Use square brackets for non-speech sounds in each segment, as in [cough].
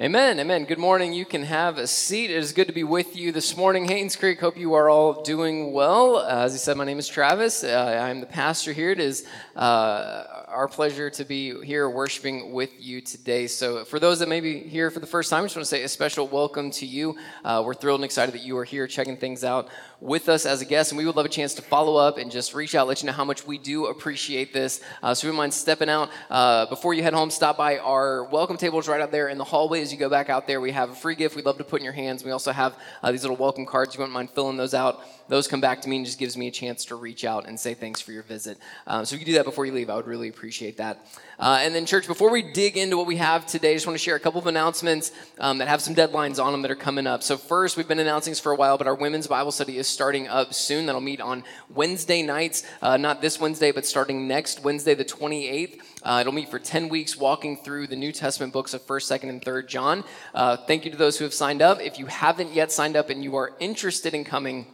Amen, amen. Good morning. You can have a seat. It is good to be with you this morning, Haynes Creek. Hope you are all doing well. Uh, as I said, my name is Travis. Uh, I'm the pastor here. It is uh, our pleasure to be here worshiping with you today. So, for those that may be here for the first time, I just want to say a special welcome to you. Uh, we're thrilled and excited that you are here checking things out with us as a guest, and we would love a chance to follow up and just reach out, let you know how much we do appreciate this. Uh, so, we mind stepping out uh, before you head home. Stop by our welcome tables right out there in the hallway as you go back out there, we have a free gift we'd love to put in your hands. We also have uh, these little welcome cards. You wouldn't mind filling those out. Those come back to me and just gives me a chance to reach out and say thanks for your visit. Um, so if you do that before you leave, I would really appreciate that. Uh, and then, church, before we dig into what we have today, I just want to share a couple of announcements um, that have some deadlines on them that are coming up. So, first, we've been announcing this for a while, but our women's Bible study is starting up soon. That'll meet on Wednesday nights, uh, not this Wednesday, but starting next Wednesday, the 28th. Uh, it'll meet for 10 weeks walking through the New Testament books of 1st, 2nd, and 3rd John. Uh, thank you to those who have signed up. If you haven't yet signed up and you are interested in coming,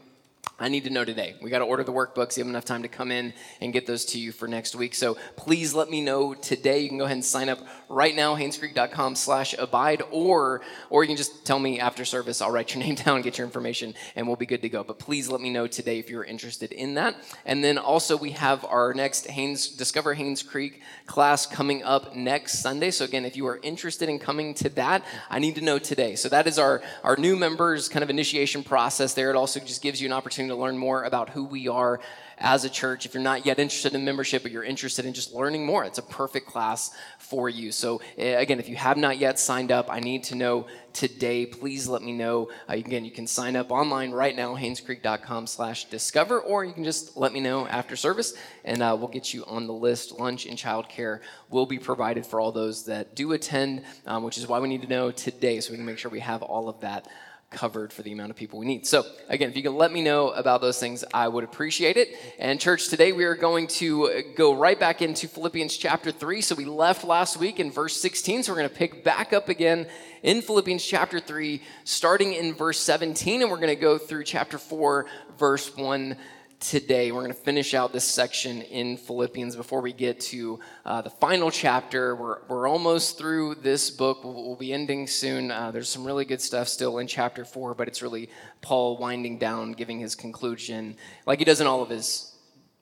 I need to know today. We got to order the workbooks. You have enough time to come in and get those to you for next week. So please let me know today. You can go ahead and sign up right now, haynescreek.com slash abide, or, or you can just tell me after service. I'll write your [laughs] name down, get your information, and we'll be good to go. But please let me know today if you're interested in that. And then also we have our next Haynes, Discover Haynes Creek class coming up next Sunday. So again, if you are interested in coming to that, I need to know today. So that is our, our new members kind of initiation process there. It also just gives you an opportunity to learn more about who we are as a church. If you're not yet interested in membership, but you're interested in just learning more, it's a perfect class for you. So, eh, again, if you have not yet signed up, I need to know today. Please let me know. Uh, again, you can sign up online right now, haynescreek.com slash discover, or you can just let me know after service, and uh, we'll get you on the list. Lunch and childcare will be provided for all those that do attend, um, which is why we need to know today so we can make sure we have all of that covered for the amount of people we need. So, again, if you can let me know about those things, I would appreciate it. And, church, today we are going to go right back into Philippians chapter 3. So, we left last week in verse 16. So, we're going to pick back up again in Philippians chapter 3, starting in verse 17. And we're going to go through chapter 4, verse 1 today. We're going to finish out this section in Philippians before we get to uh, the final chapter. We're, we're almost through this book. We'll, we'll be ending soon. Uh, there's some really good stuff still in chapter four, but it's really Paul winding down, giving his conclusion, like he does in all of his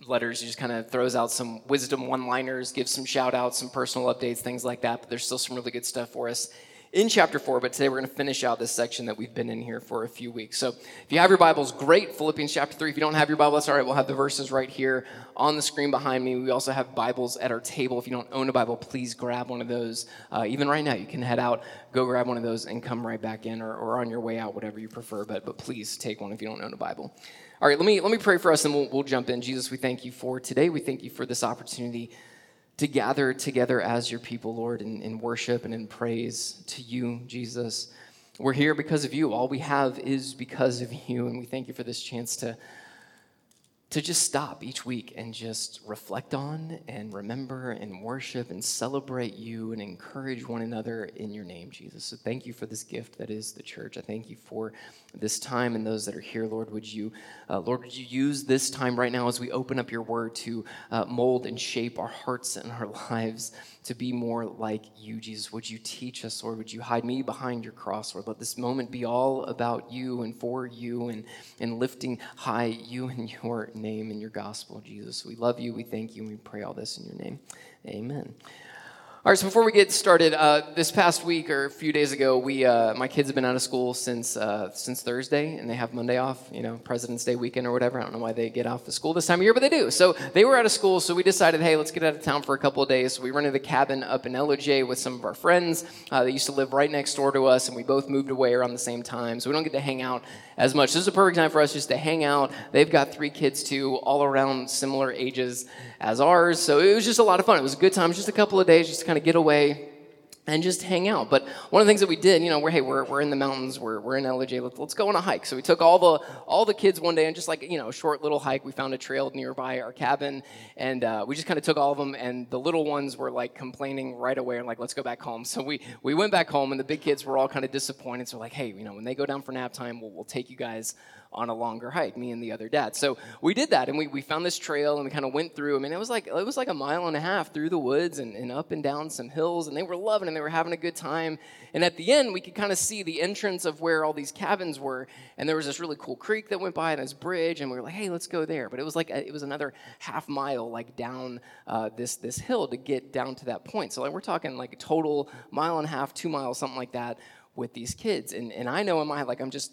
letters. He just kind of throws out some wisdom one liners, gives some shout outs, some personal updates, things like that. But there's still some really good stuff for us in chapter 4, but today we're going to finish out this section that we've been in here for a few weeks. So if you have your Bibles, great. Philippians chapter 3. If you don't have your Bible, that's all right. We'll have the verses right here on the screen behind me. We also have Bibles at our table. If you don't own a Bible, please grab one of those. Uh, even right now, you can head out, go grab one of those, and come right back in or, or on your way out, whatever you prefer. But, but please take one if you don't own a Bible. All right, let me, let me pray for us and we'll, we'll jump in. Jesus, we thank you for today. We thank you for this opportunity to gather together as your people, Lord, in, in worship and in praise to you, Jesus. We're here because of you. All we have is because of you, and we thank you for this chance to to just stop each week and just reflect on and remember and worship and celebrate you and encourage one another in your name, Jesus. So thank you for this gift that is the church. I thank you for this time and those that are here, Lord. Would you, uh, Lord, would you use this time right now as we open up your word to uh, mold and shape our hearts and our [laughs] lives to be more like you, Jesus. Would you teach us, Lord? Would you hide me behind your cross, Lord? Let this moment be all about you and for you and, and lifting high you and [laughs] your name and your gospel, Jesus. We love you, we thank you, and we pray all this in your name. Amen. All right, so before we get started, uh, this past week or a few days ago, we uh, my kids have been out of school since uh, since Thursday, and they have Monday off. You know, President's Day weekend or whatever. I don't know why they get off of school this time of year, but they do. So they were out of school, so we decided, hey, let's get out of town for a couple of days. So we rented a cabin up in Ellijay with some of our friends. Uh, they used to live right next door to us, and we both moved away around the same time, so we don't get to hang out as much. This is a perfect time for us just to hang out. They've got three kids too, all around similar ages as ours. So it was just a lot of fun. It was a good time, just a couple of days, just to kind of get away and just hang out. But one of the things that we did, you know, we're hey, we're, we're in the mountains, we're, we're in Ellijay, let's, let's go on a hike. So we took all the all the kids one day and just like you know a short little hike. We found a trail nearby our cabin, and uh, we just kind of took all of them. And the little ones were like complaining right away and like, let's go back home. So we we went back home, and the big kids were all kind of disappointed. So like, hey, you know, when they go down for nap time, we'll, we'll take you guys on a longer hike, me and the other dad. So we did that and we, we found this trail and we kind of went through. I mean, it was like it was like a mile and a half through the woods and, and up and down some hills, and they were loving it and they were having a good time. And at the end, we could kind of see the entrance of where all these cabins were, and there was this really cool creek that went by and this bridge, and we were like, hey, let's go there. But it was like a, it was another half mile like down uh, this this hill to get down to that point. So like we're talking like a total mile and a half, two miles, something like that with these kids. And and I know in my like I'm just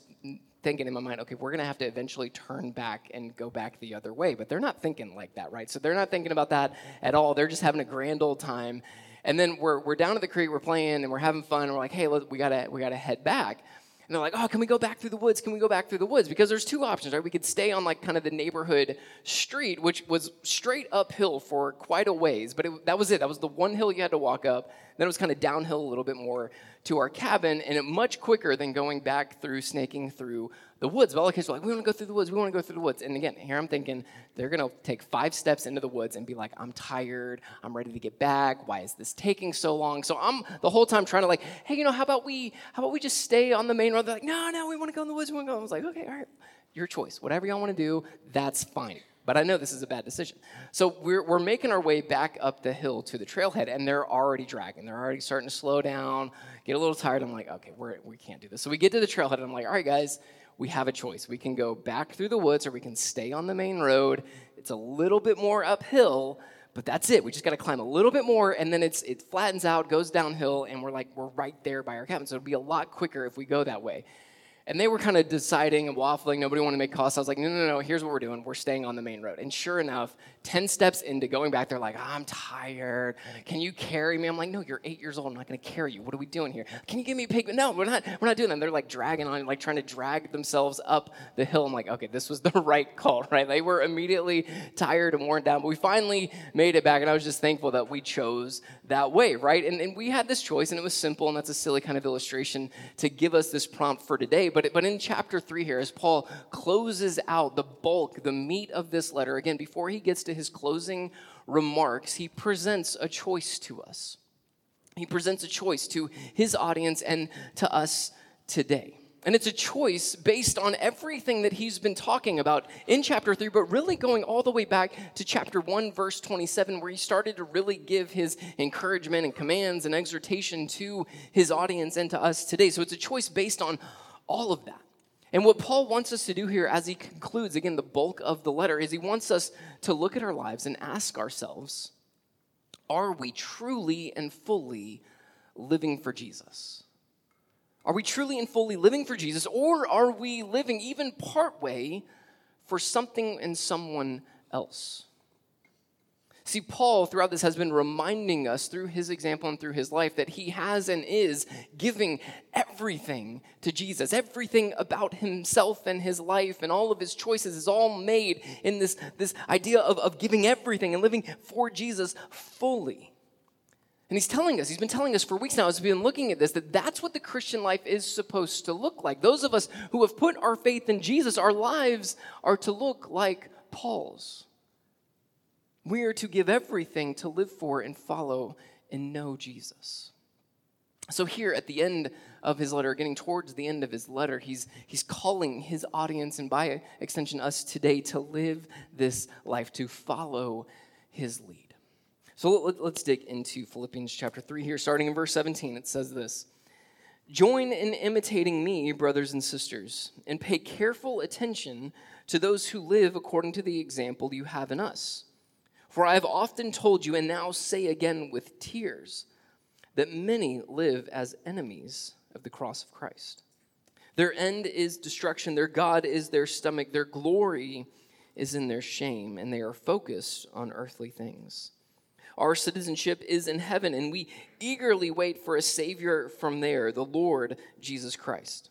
thinking in my mind, okay, we're going to have to eventually turn back and go back the other way. But they're not thinking like that, right? So they're not thinking about that at all. They're just having a grand old time. And then we're, we're down at the creek, we're playing, and we're having fun. And we're like, hey, we gotta we gotta head back. And they're like, oh, can we go back through the woods? Can we go back through the woods? Because there's two options, right? We could stay on like kind of the neighborhood street, which was straight uphill for quite a ways, but it, that was it. That was the one hill you had to walk up. Then it was kind of downhill a little bit more to our cabin, and it much quicker than going back through, snaking through the woods. But all the kids were like, we want to go through the woods. We want to go through the woods. And again, here I'm thinking they're going to take five steps into the woods and be like, I'm tired. I'm ready to get back. Why is this taking so long? So I'm the whole time trying to like, hey, you know, how about we, how about we just stay on the main road? They're like, no, no, we want to go in the woods. We want to go. I was like, okay, all right, your choice. Whatever y'all want to do, that's fine. But I know this is a bad decision. So we're, we're making our way back up the hill to the trailhead, and they're already dragging. They're already starting to slow down, get a little tired. I'm like, okay, we're, we can't do this. So we get to the trailhead, and I'm like, all right, guys, we have a choice. We can go back through the woods, or we can stay on the main road. It's a little bit more uphill, but that's it. We just got to climb a little bit more, and then it's, it flattens out, goes downhill, and we're like, we're right there by our cabin. So it'll be a lot quicker if we go that way. And they were kind of deciding and waffling. Nobody wanted to make calls. I was like, no, no, no, here's what we're doing. We're staying on the main road. And sure enough, 10 steps into going back, they're like, I'm tired. Can you carry me? I'm like, no, you're eight years old. I'm not going to carry you. What are we doing here? Can you give me a pig? No, we're not, we're not doing that. They're like dragging on, like trying to drag themselves up the hill. I'm like, okay, this was the [laughs] right call, right? They were immediately tired and worn down. But we finally made it back. And I was just thankful that we chose that way, right? And, and we had this choice, and it was simple. And that's a silly kind of illustration to give us this prompt for today. But, but in chapter chapter 3 here, as Paul closes out the bulk, the meat of this letter, again, before he gets to his closing remarks, he presents a choice to us. He presents a choice to his audience and to us today. And it's a choice based on everything that he's been talking about in chapter 3, but really going all the way back to chapter 1, verse 27, where he started to really give his encouragement and commands and exhortation to his audience and to us today. So it's a choice based on all of that. And what Paul wants us to do here as he concludes, again, the bulk of the letter, is he wants us to look at our lives and ask ourselves are we truly and fully living for Jesus? Are we truly and fully living for Jesus, or are we living even partway for something and someone else? See, Paul, throughout this, has been reminding us through his example and through his life that he has and is giving everything to Jesus. Everything about himself and his life and all of his choices is all made in this, this idea of, of giving everything and living for Jesus fully. And he's telling us, he's been telling us for weeks now as we've been looking at this, that that's what the Christian life is supposed to look like. Those of us who have put our faith in Jesus, our lives are to look like Paul's. We are to give everything to live for and follow and know Jesus. So, here at the end of his letter, getting towards the end of his letter, he's, he's calling his audience and by extension us today to live this life, to follow his lead. So, let, let's dig into Philippians chapter 3 here, starting in verse 17. It says this Join in imitating me, brothers and sisters, and pay careful attention to those who live according to the example you have in us. For I have often told you, and now say again with tears, that many live as enemies of the cross of Christ. Their end is destruction, their God is their stomach, their glory is in their shame, and they are focused on earthly things. Our citizenship is in heaven, and we eagerly wait for a Savior from there, the Lord Jesus Christ.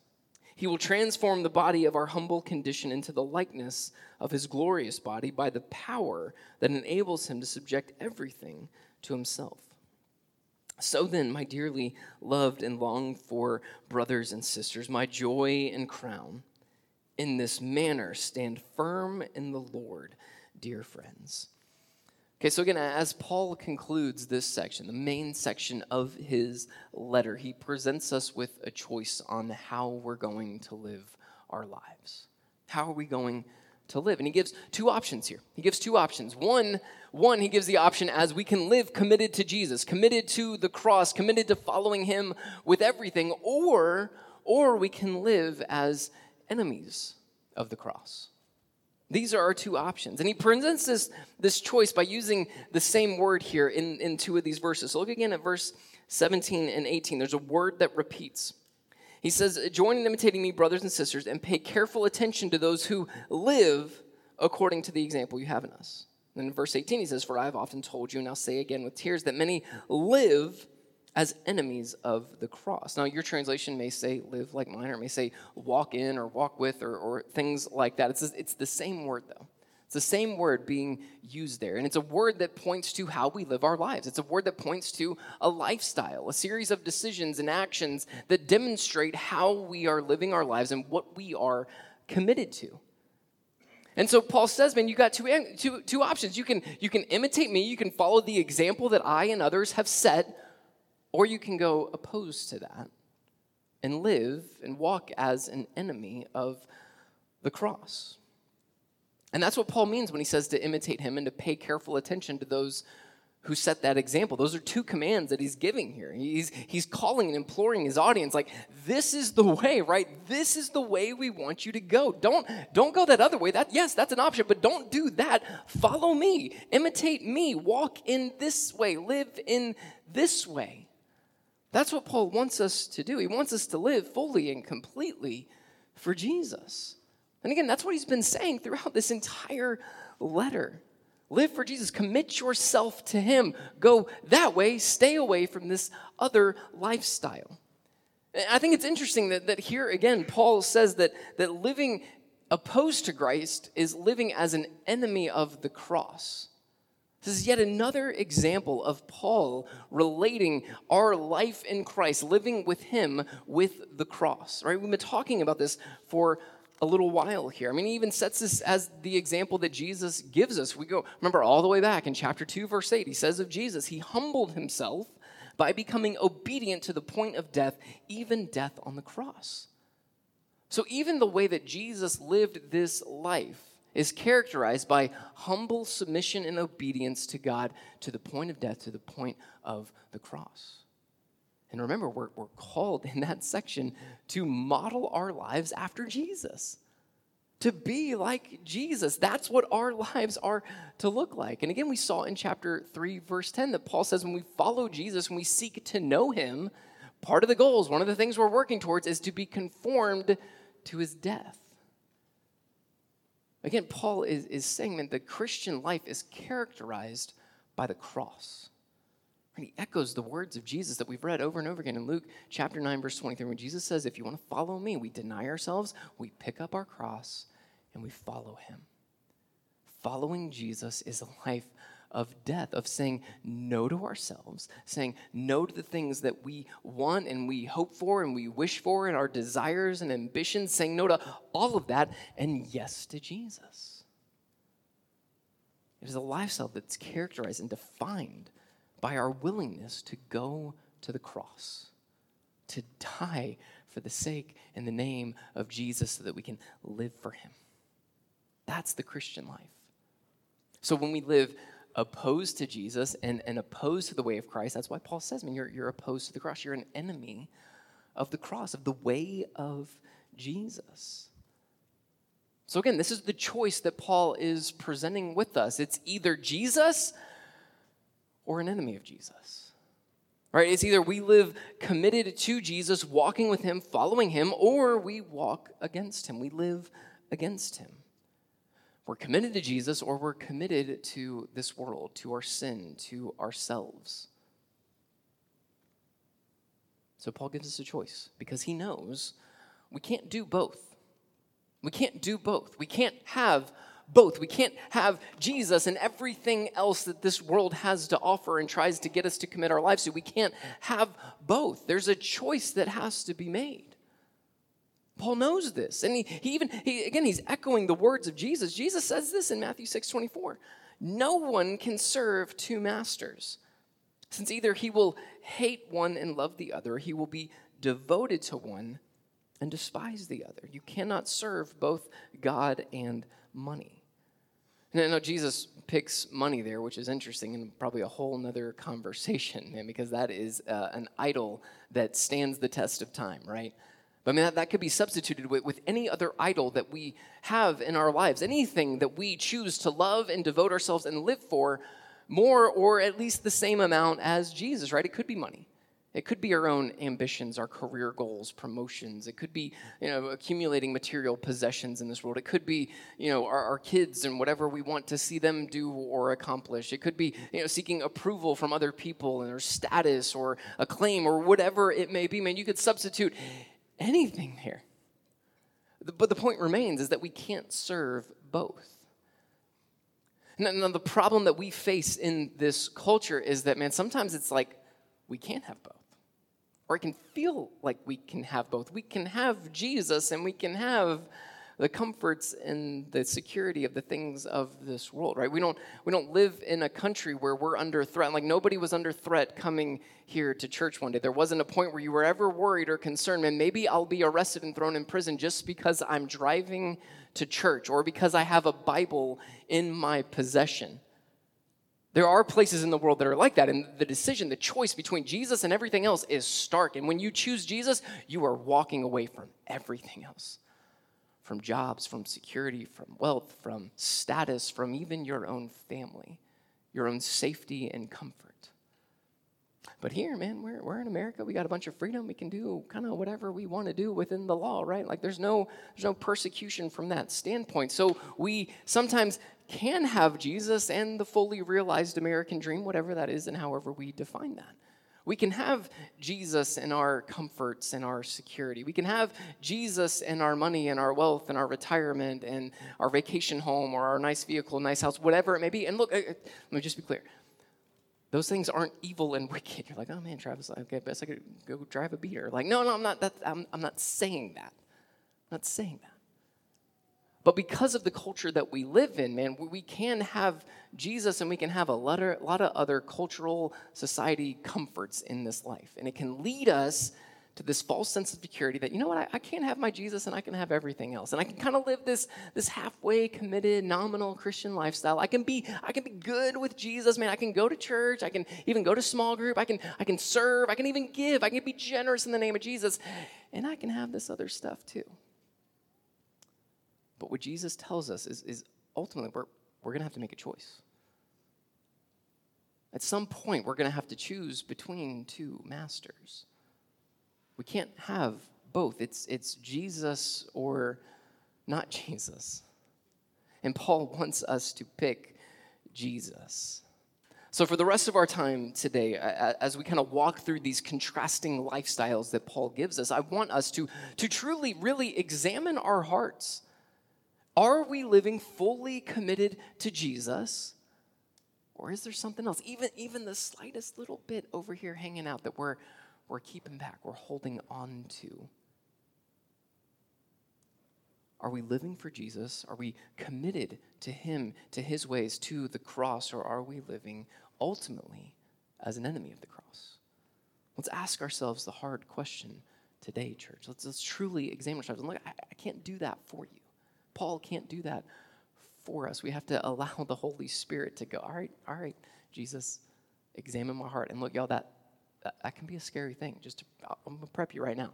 He will transform the body of our humble condition into the likeness of his glorious body by the power that enables him to subject everything to himself. So then, my dearly loved and longed for brothers and sisters, my joy and crown, in this manner stand firm in the Lord, dear friends. Okay, so again, as Paul concludes this section, the main section of his letter, he presents us with a choice on how we're going to live our lives. How are we going to live? And he gives two options here. He gives two options. One, one, he gives the option as we can live committed to Jesus, committed to the cross, committed to following him with everything, or or we can live as enemies of the cross. These are our two options. And he presents this, this choice by using the same word here in, in two of these verses. So look again at verse 17 and 18. There's a word that repeats. He says, Join in imitating me, brothers and sisters, and pay careful attention to those who live according to the example you have in us. And in verse 18, he says, For I have often told you, and I'll say again with tears, that many live as enemies of the cross. Now, your translation may say live like mine, or may say walk in, or walk with, or, or things like that. It's, it's the same word, though. It's the same word being used there. And it's a word that points to how we live our lives. It's a word that points to a lifestyle, a series of decisions and actions that demonstrate how we are living our lives and what we are committed to. And so Paul says, man, you got two, two, two options. You can, you can imitate me, you can follow the example that I and others have set, or you can go opposed to that and live and walk as an enemy of the cross. And that's what Paul means when he says to imitate him and to pay careful attention to those who set that example. Those are two commands that he's giving here. He's, he's calling and imploring his audience, like, this is the way, right? This is the way we want you to go. Don't, don't go that other way. That, yes, that's an option, but don't do that. Follow me, imitate me, walk in this way, live in this way. That's what Paul wants us to do. He wants us to live fully and completely for Jesus. And again, that's what he's been saying throughout this entire letter. Live for Jesus. Commit yourself to him. Go that way. Stay away from this other lifestyle. I think it's interesting that, that here again, Paul says that, that living opposed to Christ is living as an enemy of the cross. This is yet another example of Paul relating our life in Christ, living with Him with the cross, right? We've been talking about this for a little while here. I mean, he even sets this as the example that Jesus gives us. We go, remember, all the way back in chapter 2, verse 8, he says of Jesus, He humbled Himself by becoming obedient to the point of death, even death on the cross. So, even the way that Jesus lived this life, is characterized by humble submission and obedience to God to the point of death, to the point of the cross. And remember, we're, we're called in that section to model our lives after Jesus, to be like Jesus. That's what our lives are to look like. And again, we saw in chapter 3, verse 10, that Paul says when we follow Jesus, when we seek to know him, part of the goals, one of the things we're working towards is to be conformed to his death. Again, Paul is, is saying that the Christian life is characterized by the cross. And he echoes the words of Jesus that we've read over and over again in Luke chapter 9, verse 23, when Jesus says, If you want to follow me, we deny ourselves, we pick up our cross, and we follow him. Following Jesus is a life of death, of saying no to ourselves, saying no to the things that we want and we hope for and we wish for and our desires and ambitions, saying no to all of that and yes to Jesus. It is a lifestyle that's characterized and defined by our willingness to go to the cross, to die for the sake and the name of Jesus so that we can live for him. That's the Christian life. So when we live opposed to Jesus and, and opposed to the way of Christ. That's why Paul says, man, you're, you're opposed to the cross. You're an enemy of the cross, of the way of Jesus. So, again, this is the choice that Paul is presenting with us. It's either Jesus or an enemy of Jesus. Right? It's either we live committed to Jesus, walking with him, following him, or we walk against him. We live against him. We're committed to Jesus or we're committed to this world, to our sin, to ourselves. So Paul gives us a choice because he knows we can't do both. We can't do both. We can't have both. We can't have Jesus and everything else that this world has to offer and tries to get us to commit our lives to. We can't have both. There's a choice that has to be made. Paul knows this. And he, he even, he, again, he's echoing the words of Jesus. Jesus says this in Matthew 6 24. No one can serve two masters, since either he will hate one and love the other, he will be devoted to one and despise the other. You cannot serve both God and money. Know Jesus picks money there, which is interesting and probably a whole nother conversation, [laughs] man, because that is uh, an idol that stands the test of time, right? I mean, that, that could be substituted with, with any other idol that we have in our lives. Anything that we choose to love and devote ourselves and live for more or at least the same amount as Jesus, right? It could be money. It could be our own ambitions, our career goals, promotions. It could be, you know, accumulating material possessions in this world. It could be, you know, our, our, kids and whatever we want to see them do or accomplish. It could be, you know, seeking approval from other people and their status or acclaim or whatever it may be. Man, you could substitute anything here. But the point remains is that we can't serve both. Now, the problem that we face in this culture is that, man, sometimes it's like we can't have both. Or it can feel like we can have both. We can have Jesus and we can have the comforts and the security of the things of this world, right? We don't we don't live in a country where we're under threat. Like nobody was under threat coming here to church one day. There wasn't a point where you were ever worried or concerned, man, maybe I'll be arrested and thrown in prison just because I'm driving to church or because I have a Bible in my possession. There are places in the world that are like that, and the decision, the choice between Jesus and everything else is stark. And when you choose Jesus, you are walking away from everything else from jobs, from security, from wealth, from status, from even your own family, your own safety and comfort. But here, man, we're, we're in America. We got a bunch of freedom. We can do kind of whatever we want to do within the law, right? Like there's no there's no persecution from that standpoint. So we sometimes can have Jesus and the fully realized American dream, whatever that is, and however we define that. We can have Jesus in our comforts and our security. We can have Jesus in our money and our wealth and our retirement and our vacation home or our nice vehicle, nice house, whatever it may be. And look, uh, uh, let me just be clear. Those things aren't evil and [laughs] wicked. You're like, oh man, Travis, okay, best I could go drive a beater. Like, no, no, I'm not. That, I'm, I'm not saying that. I'm not saying that. But because of the culture that we live in, man, we can have Jesus and we can have a lot of, lot of other cultural society comforts in this life. And it can lead us to this false sense of security that, you know what, I, I can't have my Jesus and I can have everything else. And I can kind of live this, this halfway committed, nominal Christian lifestyle. I can be, I can be good with Jesus, man. I can go to church. I can even go to small group. I can, I can serve. I can even give. I can be generous in the name of Jesus. And I can have this other stuff too. But what Jesus tells us is, is ultimately we're, we're going to have to make a choice. At some point, we're going to have to choose between two masters. We can't have both. It's, it's Jesus or not [laughs] Jesus. And Paul wants us to pick Jesus. So, for the rest of our time today, as we kind of walk through these contrasting lifestyles that Paul gives us, I want us to, to truly, really examine our hearts are we living fully committed to Jesus? Or is there something else? Even, even the slightest little bit over here hanging out that we're, we're keeping back, we're holding on to. Are we living for Jesus? Are we committed to Him, to His ways, to the cross? Or are we living ultimately as an enemy of the cross? Let's ask ourselves the hard question today, church. Let's, let's truly examine ourselves. And look, I, I can't do that for you. Paul can't do that for us. We have to [laughs] allow the Holy Spirit to go, all right, all right, Jesus, examine my heart. And look, y'all, that, that, that can be a scary thing. Just to, I'm going to prep you right now.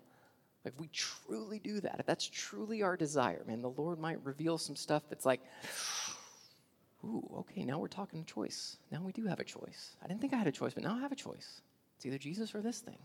Like, if we truly do that, if that's truly our desire, man, the Lord might reveal some stuff that's like, [sighs] ooh, okay, now we're talking a choice. Now we do have a choice. I didn't think I had a choice, but now I have a choice. It's either Jesus or this thing.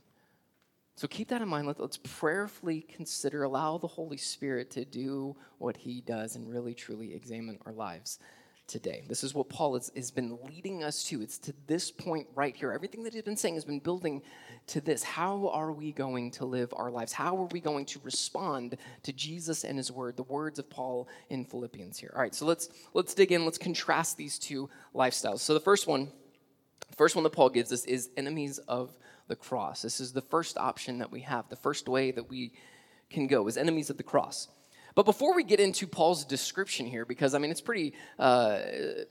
So keep that in mind. Let, us prayerfully consider, allow the Holy Spirit to do what he does and really truly examine our lives today. This is what Paul has, has been leading us to. It's to this point right here. Everything that he's been saying has been building to this. How are we going to live our lives? How are we going to respond to Jesus and his word, the words of Paul in Philippians here? All right, so let's let's dig in. Let's contrast these two lifestyles. So the first one, first one that Paul gives us is enemies of the cross. This is the first option that we have, the first way that we can go as enemies of the cross. But before we get into Paul's description here, because I mean it's pretty, uh,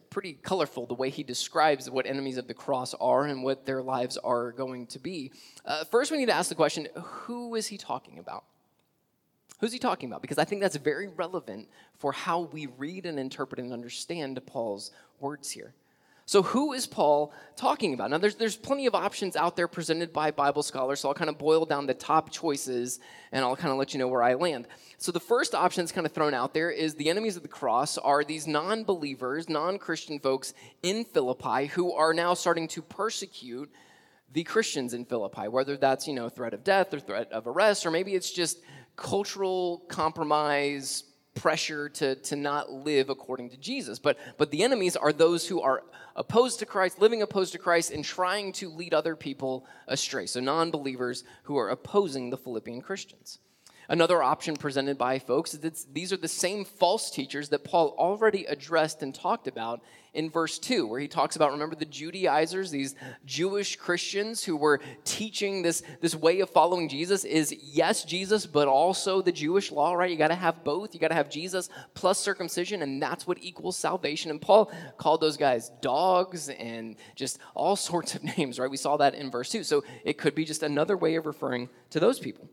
pretty colorful the way he describes what enemies of the cross are and what their lives are going to be. Uh, first, we need to ask the question: Who is he talking about? Who's he talking about? Because I think that's very relevant for how we read and interpret and understand Paul's words here. So, who is Paul talking about? Now, there's, there's plenty of options out there presented by Bible scholars, so I'll kind of boil down the top choices and I'll kind of let you know where I land. So, the first option that's kind of thrown out there is the enemies of the cross are these non believers, non Christian folks in Philippi who are now starting to persecute the Christians in Philippi, whether that's, you know, threat of death or threat of arrest, or maybe it's just cultural compromise, pressure to, to not live according to Jesus. But, but the enemies are those who are opposed to Christ, living opposed to Christ, and trying to lead other people astray. So, non believers who are opposing the Philippian Christians. Another option presented by folks is that these are the same false teachers that Paul already addressed and talked about in verse 2, where he talks about, remember the Judaizers, these Jewish Christians who were teaching this, this way of following Jesus is yes, Jesus, but also the Jewish law, right? You got to have both. You got to have Jesus plus circumcision, and that's what equals salvation. And Paul called those guys dogs and just all [laughs] sorts of names, right? We saw that in verse 2. So it could be just another way of referring to those people.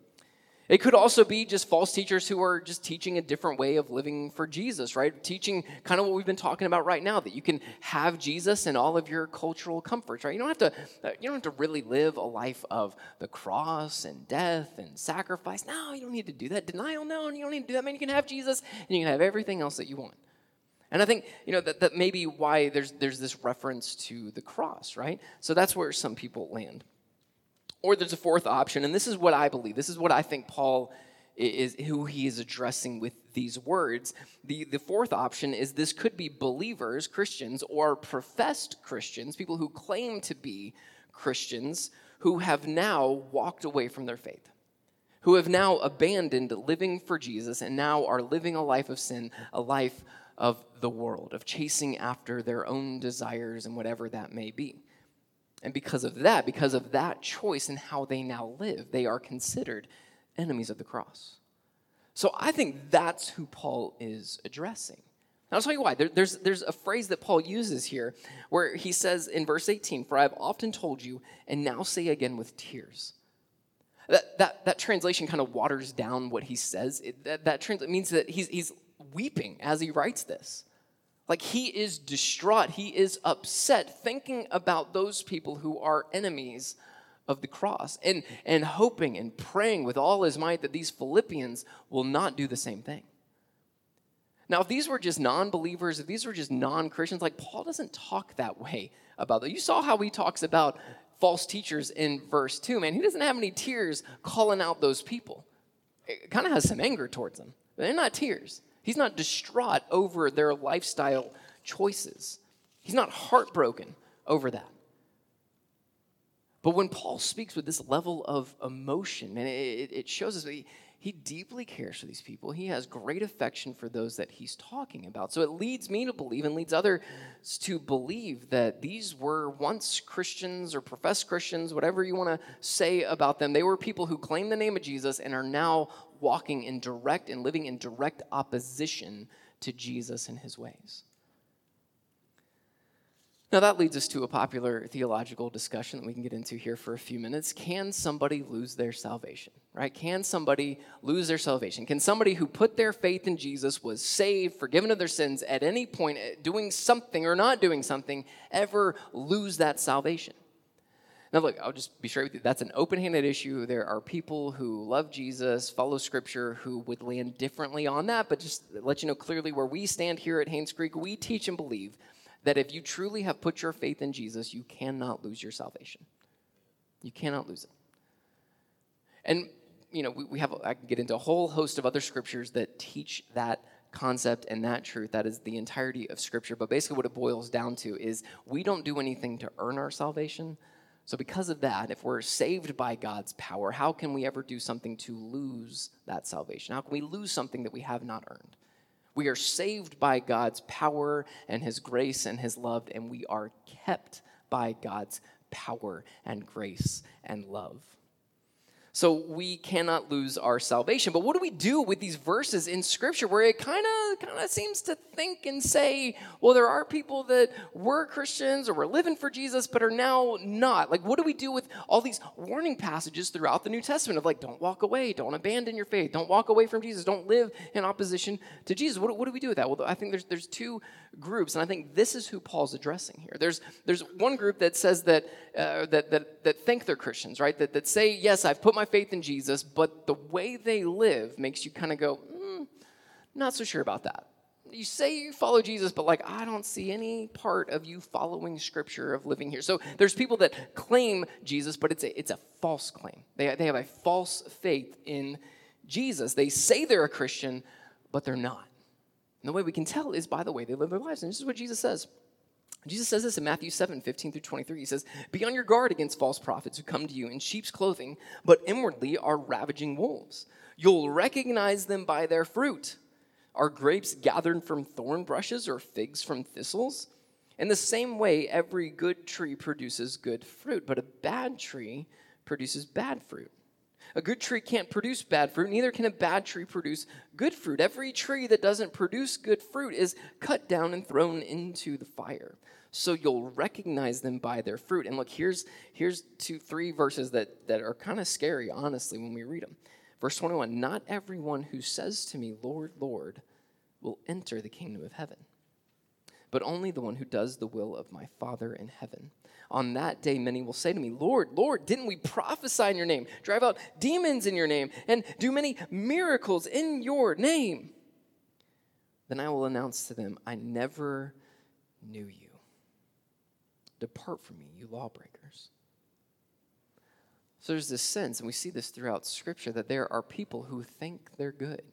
It could also be just false teachers who are just teaching a different way of living for Jesus, right? Teaching kind of what we've been talking about right now that you can have Jesus and all of your cultural comforts, right? You don't have to uh, you don't have to really live a life of the cross and death and sacrifice. No, you don't need to do that. Denial, no, you don't need to do that. Man, you can have Jesus and you can have everything else that you want. And I think, you know, that, that may be why there's there's this reference to the cross, right? So that's where some people land. Or there's a fourth option, and this is what I believe. This is what I think Paul is who he is addressing with these words. The, the fourth option is this could be believers, Christians, or professed Christians, people who claim to be Christians, who have now walked away from their faith, who have now abandoned living for Jesus and now are living a life of sin, a life of the world, of chasing after their own desires and whatever that may be. And because of that, because of that choice and how they now live, they are considered enemies of the cross. So I think that's who Paul is addressing. And I'll tell you why. There, there's, there's a phrase that Paul uses here where he says in verse 18, For I've often told you, and now say again with tears. That, that, that translation kind of waters down what he says. It, that, that trans- means that he's, he's weeping as he writes this. Like he is distraught, he is upset thinking about those people who are enemies of the cross and, and hoping and praying with all his might that these Philippians will not do the same thing. Now, if these were just non believers, if these were just non Christians, like Paul doesn't talk that way about that. You saw how he talks about false teachers in verse 2, man. He doesn't have any tears calling out those people. It kind of has some anger towards them. They're not tears. He's not distraught over their lifestyle choices. He's not heartbroken over that. But when Paul speaks with this level of emotion, man, it, it shows us that he, he deeply cares for these people. He has great affection for those that he's talking about. So it leads me to believe and leads others to believe that these were once Christians or professed Christians, whatever you want to say about them. They were people who claimed the name of Jesus and are now walking in direct and living in direct opposition to Jesus and his ways. Now, that leads us to a popular theological discussion that we can get into here for a few minutes. Can somebody lose their salvation? Right? Can somebody lose their salvation? Can somebody who put their faith in Jesus, was saved, forgiven of their sins, at any point doing something or not doing something, ever lose that salvation? Now, look, I'll just be straight with you. That's an open handed issue. There are people who love Jesus, follow scripture, who would land differently on that. But just let you know clearly where we stand here at Haynes Creek, we teach and believe that if you truly have put your faith in Jesus, you cannot lose your salvation. You cannot lose it. And, you know, we, we have, I can get into a whole host of other scriptures that teach that concept and that truth. That is the entirety of Scripture. But basically, what it boils down to is we don't do anything to earn our salvation. So, because of that, if we're saved by God's power, how can we ever do something to lose that salvation? How can we lose something that we have not earned? We are saved by God's power and His grace and His love, and we are kept by God's power and grace and love. So we cannot lose our salvation. But what do we do with these verses in scripture where it kind of kind of seems to think and say, well there are people that were Christians or were living for Jesus but are now not. Like what do we do with all these warning passages throughout the New Testament of like don't walk away, don't abandon your faith, don't walk away from Jesus, don't live in opposition to Jesus. What, what do we do with that? Well, I think there's there's two groups and I think this is who Paul's addressing here. There's there's one group that says that uh, that, that that think they're Christians, right? That that say, "Yes, I've put my my faith in Jesus, but the way they live makes you kind of go, mm, not so sure about that. You say you follow Jesus, but like, I don't see any part of you following scripture of living here. So there's people that claim Jesus, but it's a, it's a false claim. They, they have a false faith in Jesus. They say they're a Christian, but they're not. And the way we can tell is by the way they live their lives. And this is what Jesus says Jesus says this in Matthew 7, 15 through 23. He says, Be on your guard against false prophets who come to you in sheep's clothing, but inwardly are ravaging wolves. You'll recognize them by their fruit. Are grapes gathered from thorn bushes or figs from thistles? In the same way, every good tree produces good fruit, but a bad tree produces bad fruit. A good tree can't produce bad fruit, neither can a bad tree produce good fruit. Every tree that doesn't produce good fruit is cut down and thrown into the fire. So you'll recognize them by their fruit. And look, here's here's two three verses that that are kind of scary, honestly, when we read them. Verse 21, not everyone who says to me, Lord, Lord, will enter the kingdom of heaven, but only the one who does the will of my Father in heaven. On that day, many will say to me, Lord, Lord, didn't we prophesy in your name, drive out demons in your name, and do many miracles in your name? Then I will announce to them, I never knew you. Depart from me, you lawbreakers. So there's this sense, and we see this throughout Scripture, that there are people who think they're good,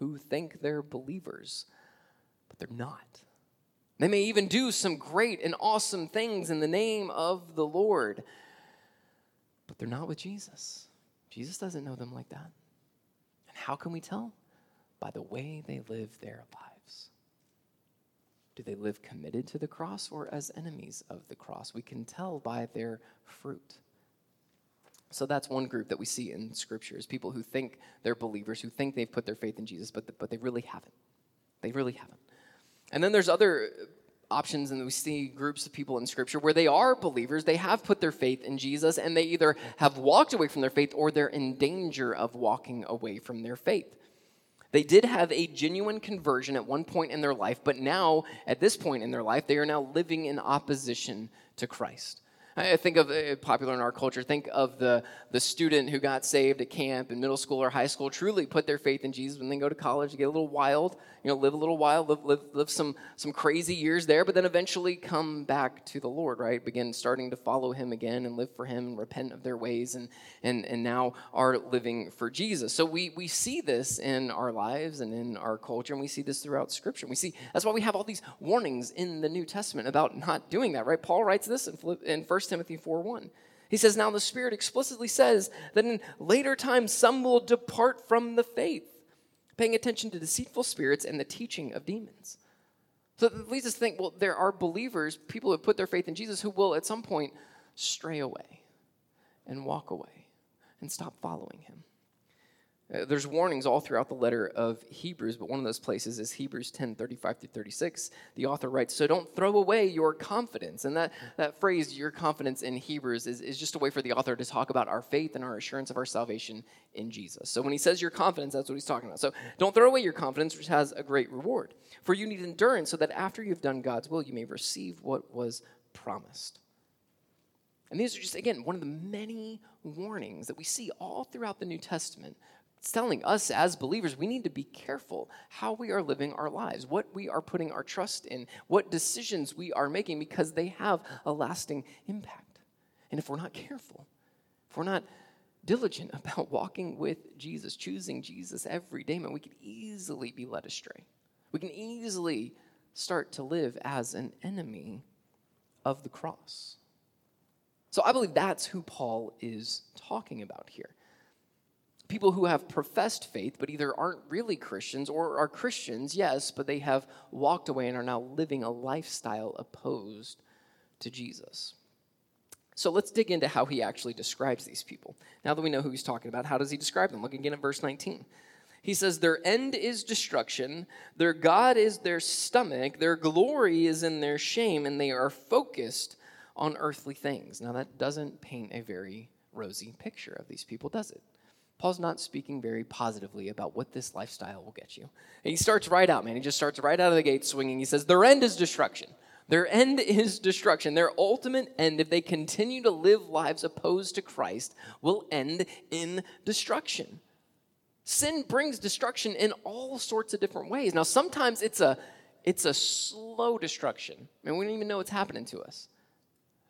who think they're believers, but they're not. They may even do some great and awesome things in the name of the Lord, but they're not with Jesus. Jesus doesn't know them like that. And how can we tell? By the way they live their lives. Do they live committed to the cross or as enemies of the cross? We can tell by their fruit. So that's one group that we see in Scripture is people who think they're believers, who think they've put their faith in Jesus, but, the, but they really haven't. They really haven't. And then there's other options, and we see groups of people in Scripture where they are believers, they have put their faith in Jesus, and they either have walked away from their faith or they're in danger of walking away from their faith. They did have a genuine conversion at one point in their life, but now, at this point in their life, they are now living in opposition to Christ. I think of uh, popular in our culture. Think of the, the student who got saved at camp in middle school or high school, truly put their faith in Jesus, and then go to college, get a little wild, you know, live a little wild, live, live, live some, some crazy years there, but then eventually come back to the Lord, right? Begin starting to follow Him again and live for Him and repent of their ways and, and, and now are living for Jesus. So we, we see this in our lives and in our culture, and we see this throughout Scripture. We see that's why we have all these warnings in the New Testament about not doing that, right? Paul writes this in, in 1 Timothy 4 1. He says, Now the Spirit explicitly says that in later times some will depart from the faith paying attention to deceitful spirits and the teaching of demons. So it leads us to think well, there are believers, people who have put their faith in Jesus, who will at some point stray away and walk away and stop following him. Uh, there's warnings all throughout the letter of Hebrews, but one of those places is Hebrews 10 35 through 36. The author writes, So don't throw away your confidence. And that, that phrase, your confidence in Hebrews, is, is just a way for the author to talk about our faith and our assurance of our salvation in Jesus. So when he says your confidence, that's what he's talking about. So don't throw away your confidence, which has a great reward. For you need endurance, so that after you've done God's will, you may receive what was promised. And these are just, again, one of the many warnings that we see all throughout the New Testament it's telling us as believers we need to be careful how we are living our lives, what we are putting our trust in, what decisions we are making because they have a lasting impact. And if we're not careful, if we're not diligent [laughs] about walking with Jesus, choosing Jesus every day, man, we could easily be led astray. We can easily start to live as an enemy of the cross. So I believe that's who Paul is talking about here people who have professed faith but either aren't really Christians or are Christians, yes, but they have walked away and are now living a lifestyle opposed to Jesus. So let's dig into how he actually describes these people. Now that we know who he's talking about, how does he describe them? Look again at verse 19. He says, Their end is destruction, their God is their stomach, their glory is in their shame, and they are focused on earthly things. Now, that doesn't paint a very rosy picture of these people, does it? Paul's not speaking very positively about what this lifestyle will get you. And he starts right out, man. He just starts right out of the gate swinging. He says, Their end is destruction. Their end is destruction. Their ultimate end, if they continue to live lives opposed to Christ, will end in destruction. Sin brings destruction in all sorts of different ways. Now, sometimes it's a it's a slow destruction. I mean, we don't even know what's happening to us.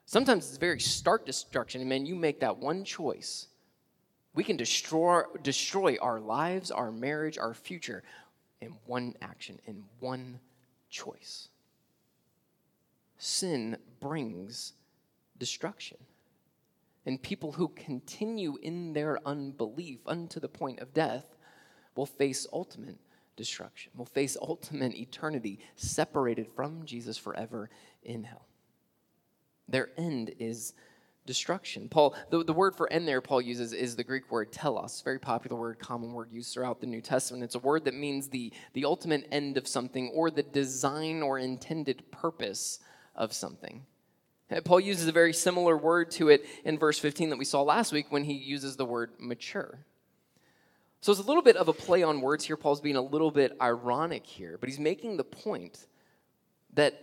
Sometimes it's very stark destruction. And man, you make that one choice. We can destroy, destroy our lives, our marriage, our future in one action, in one choice. Sin brings destruction. And people who continue in their unbelief unto the point of death will face ultimate destruction, will face ultimate eternity separated from Jesus forever in hell. Their end is destruction. Paul, the, the word for end there Paul uses is the Greek word telos, very popular word, common word used throughout the New Testament. It's a word that means the, the ultimate end of something or the design or intended purpose of something. Paul uses a very similar word to it in verse 15 that we saw last week when he uses the word mature. So it's a little bit of a play on words here. Paul's being a little bit ironic here, but he's making the point that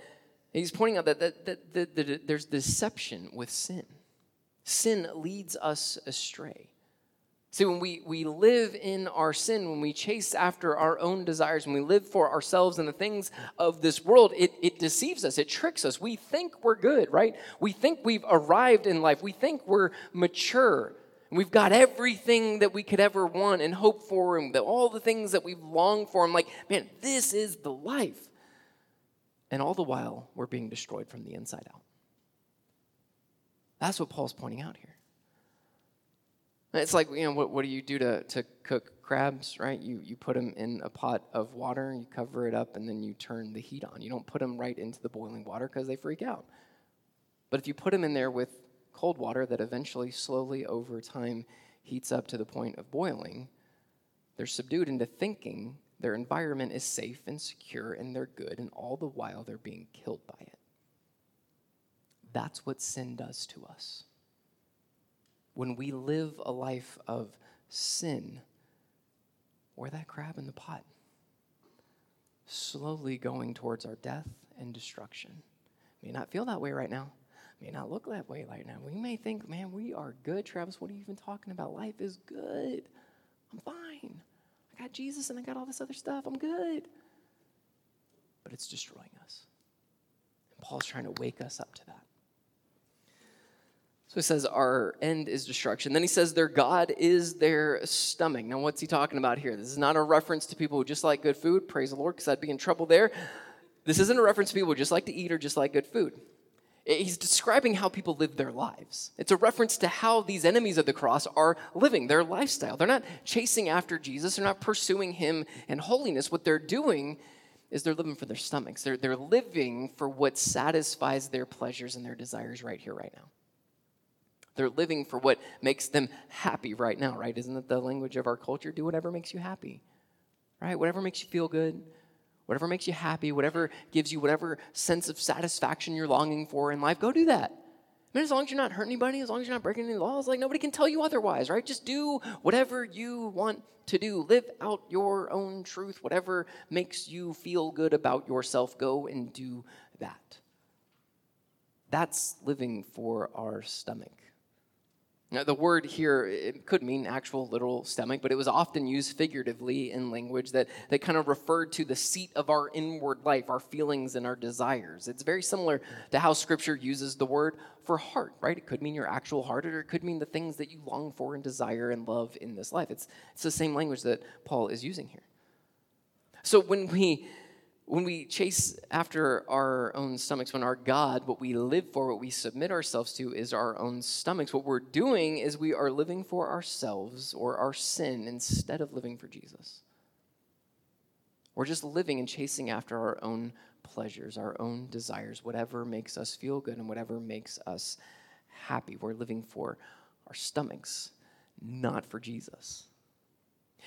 he's pointing out that, that, that, that, that there's deception with sin. Sin leads us astray. See, when we, we live in our sin, when we chase after our own desires, when we live for ourselves and the things of this world, it, it deceives us, it tricks us. We think we're good, right? We think we've arrived in life, we think we're mature. We've got everything that we could ever want and hope for, and all the things that we've longed for. I'm like, man, this is the life. And all the while, we're being destroyed from the inside out. That's what Paul's pointing out here. It's like, you know, what, what do you do to, to cook crabs, right? You, you put them in a pot of water, you cover it up, and then you turn the heat on. You don't put them right into the boiling water because they freak out. But if you put them in there with cold water that eventually, slowly over time, heats up to the point of boiling, they're subdued into thinking their environment is safe and secure and they're good, and all the while they're being killed by it. That's what sin does to us when we live a life of sin, we're that crab in the pot, slowly going towards our death and destruction. May not feel that way right now. May not look that way right now. We may think, man, we are good. Travis, what are you even talking about? Life is good. I'm fine. I got Jesus and I got all this other stuff. I'm good. But it's destroying us. And Paul's trying to wake us up to that. So he says, Our end is destruction. Then he says, Their God is their stomach. Now, what's he talking about here? This is not a reference to people who just like good food. Praise the Lord, because I'd be in trouble there. This isn't a reference to people who just like to eat or just like good food. He's describing how people live their lives. It's a reference to how these enemies of the cross are living their lifestyle. They're not chasing after Jesus, they're not pursuing him and holiness. What they're doing is they're living for their stomachs. They're, they're living for what satisfies their pleasures and their desires right here, right now. They're living for what makes them happy right now, right? Isn't that the language of our culture? Do whatever makes you happy, right? Whatever makes you feel good, whatever makes you happy, whatever gives you whatever sense of satisfaction you're longing for in life, go do that. I mean, as long as you're not hurting anybody, as long as you're not breaking any laws, like nobody can tell you otherwise, right? Just do whatever you want to do. Live out your own truth. Whatever makes you feel good about yourself, go and do that. That's living for our stomach. Now, the word here, it could mean actual literal stomach, but it was often used figuratively in language that, that kind of referred to the seat of our inward life, our feelings and our desires. It's very similar to how scripture uses the word for heart, right? It could mean your actual heart, or it could mean the things that you long for and desire and love in this life. It's, it's the same language that Paul is using here. So when we when we chase after our own stomachs, when our God, what we live for, what we submit ourselves to, is our own stomachs, what we're doing is we are living for ourselves or our sin instead of living for Jesus. We're just living and chasing after our own pleasures, our own desires, whatever makes us feel good and whatever makes us happy. We're living for our stomachs, not for Jesus.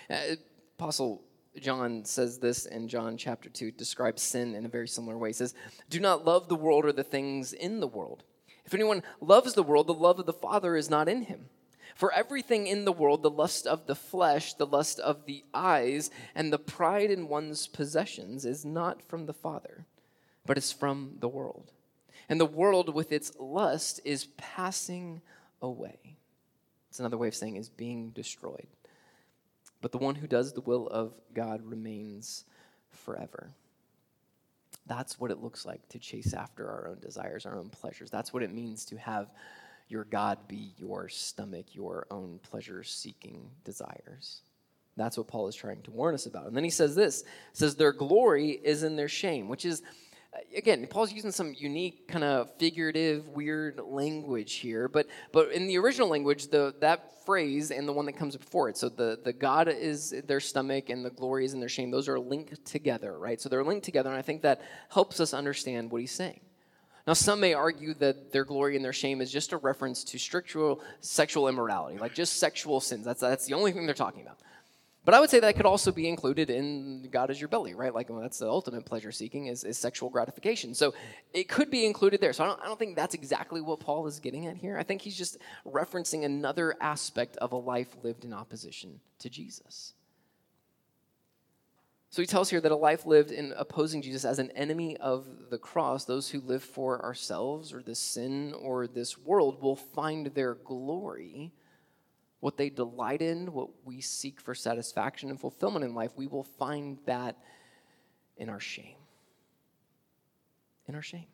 Uh, Apostle John says this in John chapter 2, describes sin in a very similar way. He says, Do not love the world or the things in the world. If anyone loves the world, the love of the Father is not in him. For everything in the world, the lust of the flesh, the lust of the eyes, and the pride in one's possessions is not from the Father, but is from the world. And the world with its lust is passing away. It's another way of saying is being destroyed but the one who does the will of God remains forever. That's what it looks like to chase after our own desires, our own pleasures. That's what it means to have your God be your stomach, your own pleasure seeking desires. That's what Paul is trying to warn us about. And then he says this says, Their glory is in their shame, which is Uh, again, Paul's using some unique kind of figurative, weird language here, but but in the original language, the that phrase and the one that comes before it, so the the God is their stomach and the glory is in their shame. Those are linked together, right? So they're linked together, and I think that helps us understand what he's saying. Now, some may argue that their glory and their shame is just a reference to structural sexual immorality, like just sexual sins. That's that's the only thing they're talking about. But I would say that could also be included in God is your belly, right? Like well, that's the ultimate pleasure seeking is, is sexual gratification. So it could be included there. So I don't, I don't think that's exactly what Paul is getting at here. I think he's just referencing another aspect of a life lived in opposition to Jesus. So he tells here that a life lived in opposing Jesus as an enemy of the cross, those who live for ourselves or this sin or this world, will find their glory what they delight in, what we seek for satisfaction and fulfillment in life, we will find that in our shame. In our shame.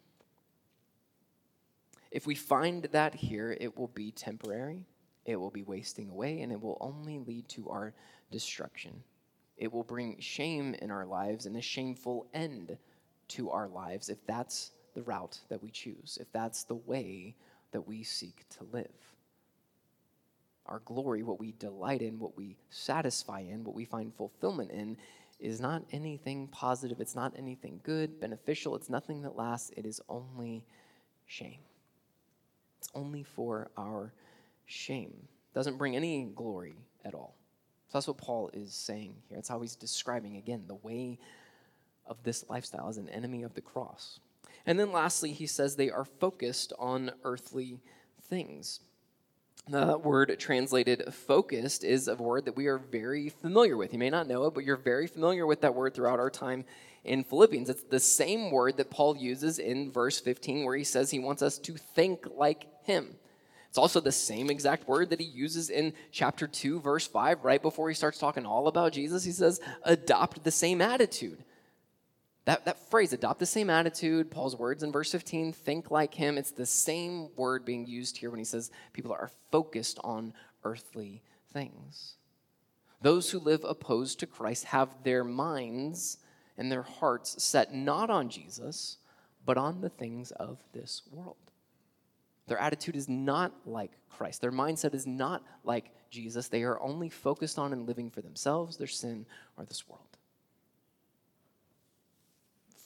If we find that here, it will be temporary, it will be wasting away, and it will only lead to our destruction. It will bring shame in our lives and a shameful end to our lives if that's the route that we choose, if that's the way that we seek to live our glory, what we delight in, what we satisfy in, what we find fulfillment in, is not anything positive. It's not anything good, beneficial. It's nothing that lasts. It is only shame. It's only for our shame. It doesn't bring any glory at all. So that's what Paul is saying here. It's how he's describing, again, the way of this lifestyle as an enemy of the cross. And then lastly, he says they are focused on earthly things. The word translated focused is a word that we are very familiar with. You may not know it, but you're very familiar with that word throughout our time in Philippians. It's the same word that Paul uses in verse 15, where he says he wants us to think like him. It's also the same exact word that he uses in chapter 2, verse 5, right before he starts talking all about Jesus. He says, adopt the same attitude. That, that phrase, adopt the same attitude, Paul's words in verse 15, think like him, it's the same word being used here when he says people are focused on earthly things. Those who live opposed to Christ have their minds and their hearts set not on Jesus, but on the things of this world. Their attitude is not like Christ. Their mindset is not like Jesus. They are only focused on and living for themselves, their sin, or this world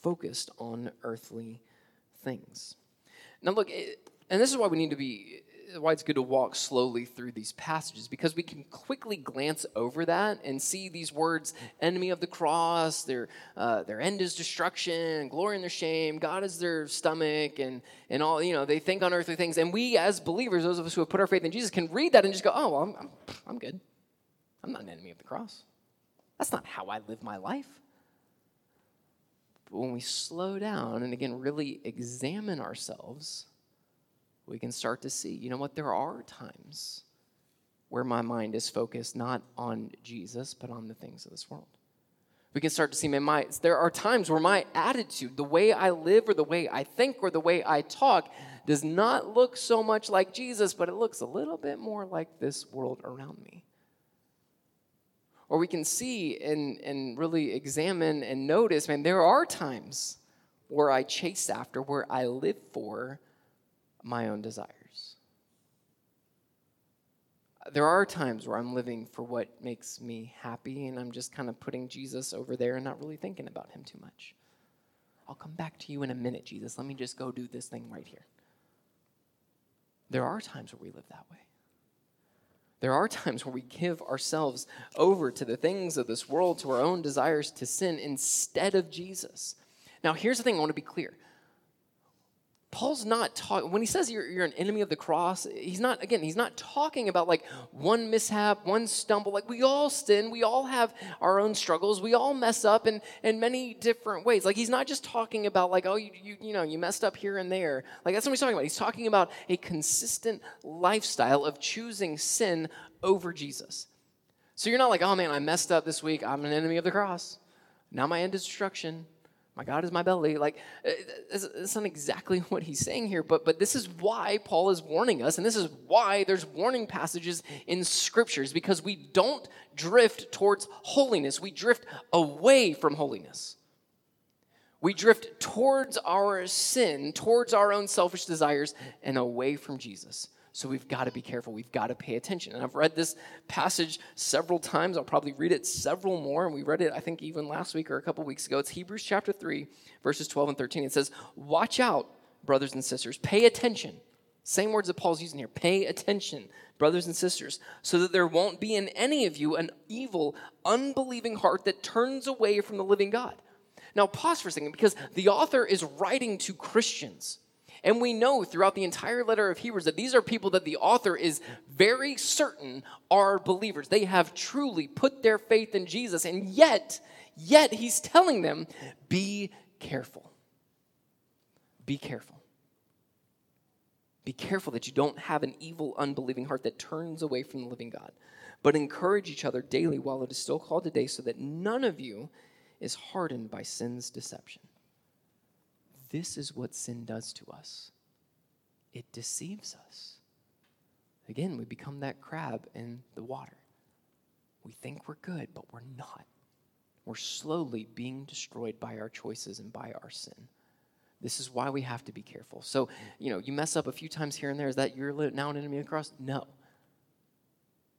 focused on earthly things. Now, look, and this is why we need to be, why it's good to walk slowly through these passages, because we can quickly glance over that and see these words enemy of the cross, their, uh, their end is destruction, glory in their shame, God is their stomach, and, and all, you know, they think on earthly things. And we, as believers, those of us who have put our faith in Jesus, can read that and just go, oh, well, I'm, I'm, I'm good. I'm not an enemy of the cross. That's not how I live my life. But when we slow down and again really examine ourselves, we can start to see, you know what, there are times where my mind is focused not on Jesus, but on the things of this world. We can start to see, man, my, there are times where my attitude, the way I live or the way I think or the way I talk, does not look so much like Jesus, but it looks a little bit more like this world around me. Or we can see and, and really examine and notice, man, there are times where I chase after, where I live for my own desires. There are times where I'm living for what makes me happy, and I'm just kind of putting Jesus over there and not really thinking about him too much. I'll come back to you in a minute, Jesus. Let me just go do this thing right here. there are times where we live that way. There are times where we give ourselves over to the things of this world, to our own desires to sin instead of Jesus. Now, here's the thing I want to be clear Paul's not talking, when he says you're, you're an enemy of the cross, he's not, again, he's not talking about like one mishap, one stumble. Like we all sin, we all have our own struggles, we all mess up in, in many different ways. Like he's not just talking about like, oh, you, you, you know, you messed up here and there. Like that's what he's talking about. He's talking about a consistent lifestyle of choosing sin over Jesus. So you're not like, oh man, I messed up this week, I'm an enemy of the cross. Now my end is destruction. My God is my belly. Like, uh, it's not exactly [laughs] what he's saying here, but, but this is why Paul is warning us, and this is why there's warning passages in scriptures, because we don't drift towards holiness. We drift away from holiness. We drift towards our sin, towards our own selfish desires, and away from Jesus. So we've got to be careful. We've got to pay attention. And I've read this passage several times. I'll probably read it several more. And we read it, I think, even last week or a couple weeks ago. It's Hebrews chapter 3, verses 12 and 13. It says, Watch out, brothers and sisters. Pay attention. Same words that Paul's using here. Pay attention, brothers and sisters, so that there won't be in any of you an evil, unbelieving heart that turns away from the living God. Now, pause for a second because the author is writing to Christians. And we know throughout the entire letter of Hebrews that these are people that the author is very certain are believers. They have truly put their faith in Jesus. And yet, yet he's telling them, be careful. Be careful. Be careful that you don't have an evil, unbelieving heart that turns away from the living God. But encourage each other daily while it is still called today, so that none of you is hardened by sin's deception. This is what sin does to us it deceives us. Again, we become that crab in the water. We think we're good, but we're not. We're slowly being destroyed by our choices and by our sin. This is why we have to be careful. So, you know, you mess up a few times here and there. Is that you're now an enemy of the cross? No.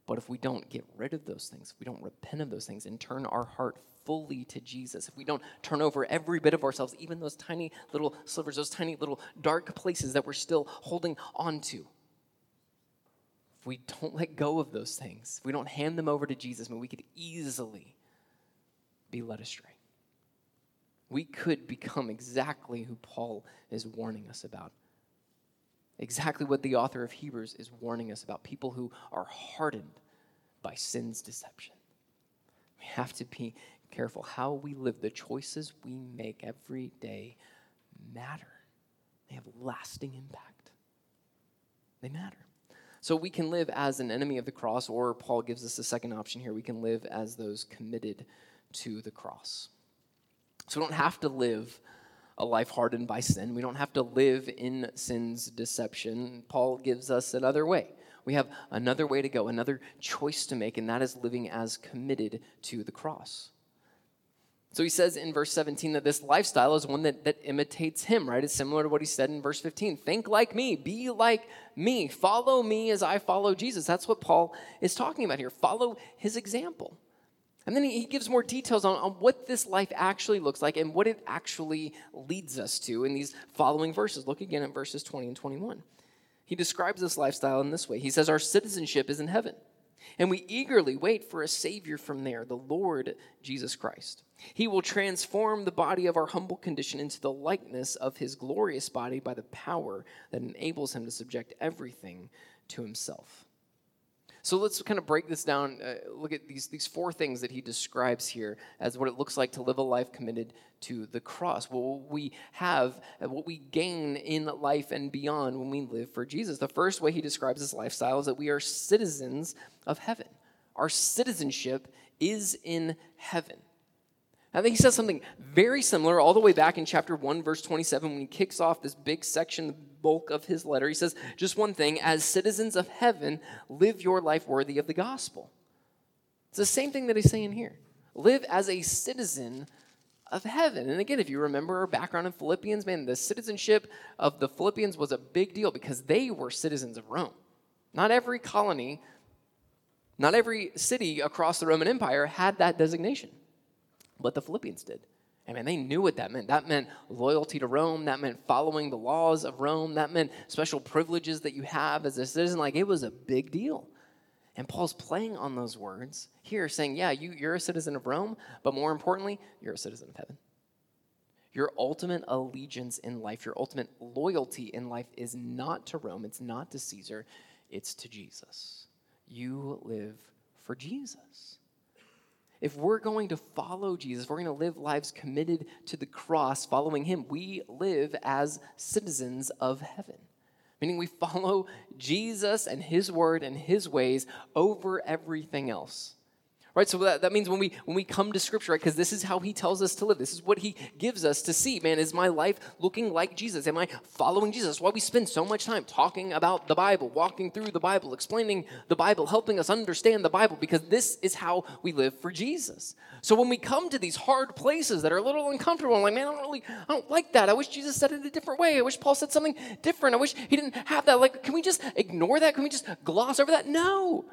But if we don't get rid of those things, if we don't repent of those things and turn our heart fully to Jesus, if we don't turn over every bit of ourselves, even those tiny little slivers, those tiny little dark places that we're still holding on to, if we don't let go of those things, if we don't hand them over to Jesus, we could easily be led astray. We could become exactly who Paul is warning us about. Exactly what the author of Hebrews is warning us about people who are hardened by sin's deception. We have to be careful. How we live, the choices we make every day matter. They have lasting impact. They matter. So we can live as an enemy of the cross, or Paul gives us a second option here. We can live as those committed to the cross. So we don't have to live a life hardened by sin. We don't have to live in sin's deception. Paul gives us another way. We have another way to go, another choice to make, and that is living as committed to the cross. So he says in verse 17 that this lifestyle is one that, that imitates him, right? It's similar to what he said in verse 15. Think like me, be like me, follow me as I follow Jesus. That's what Paul is talking about here. Follow his example. And then he, gives more details on, on what this life actually looks like and what it actually leads us to in these following verses. Look again at verses 20 and 21. He describes this lifestyle in this way He says, Our citizenship is in heaven, and we eagerly wait for a Savior from there, the Lord Jesus Christ. He will transform the body of our humble condition into the likeness of his glorious body by the power that enables him to subject everything to himself. So let's kind of break this down. Uh, look at these, these four things that he describes here as what it looks like to live a life committed to the cross. What we have, what we gain in life and beyond when we live for Jesus. The first way he describes this lifestyle is that we are citizens of heaven. Our citizenship is in heaven. I think he says something very similar all the way back in chapter 1, verse 27, when he kicks off this big section, bulk of his letter. He says, just one thing as citizens of heaven, live your life worthy of the gospel. It's the same thing that he's saying here. Live as a citizen of heaven. And again, if you remember our background in Philippians, man, the citizenship of the Philippians was a big deal because they were citizens of Rome. Not every colony, not every city across the Roman Empire had that designation but the Philippians did. And man, they knew what that meant. That meant loyalty to Rome. That meant following the laws of Rome. That meant special privileges that you have as a citizen. Like it was a big deal. And Paul's playing on those words here, saying, Yeah, you, you're a citizen of Rome, but more importantly, you're a citizen of heaven. Your ultimate allegiance in life, your ultimate loyalty in life is not to Rome, it's not to Caesar, it's to Jesus. You live for Jesus. If we're going to follow Jesus, we're going to live lives committed to the cross, following Him, we live as citizens of heaven. Meaning we follow Jesus and his word and his ways over everything else right? So that, that means when we when we come to scripture right because this is how he tells us to live. This is what he gives us to see. Man is my life looking like jesus? Am i following jesus? Why we spend so much time talking about the bible walking through the bible explaining the bible helping us understand the bible because this is how we live for jesus. So when we come to these hard places that are a little uncomfortable I'm like man i don't really i don't like that. I wish jesus said it a different way. I wish paul said something different. I wish he didn't have that. Like can we just ignore that? Can we just gloss over that? No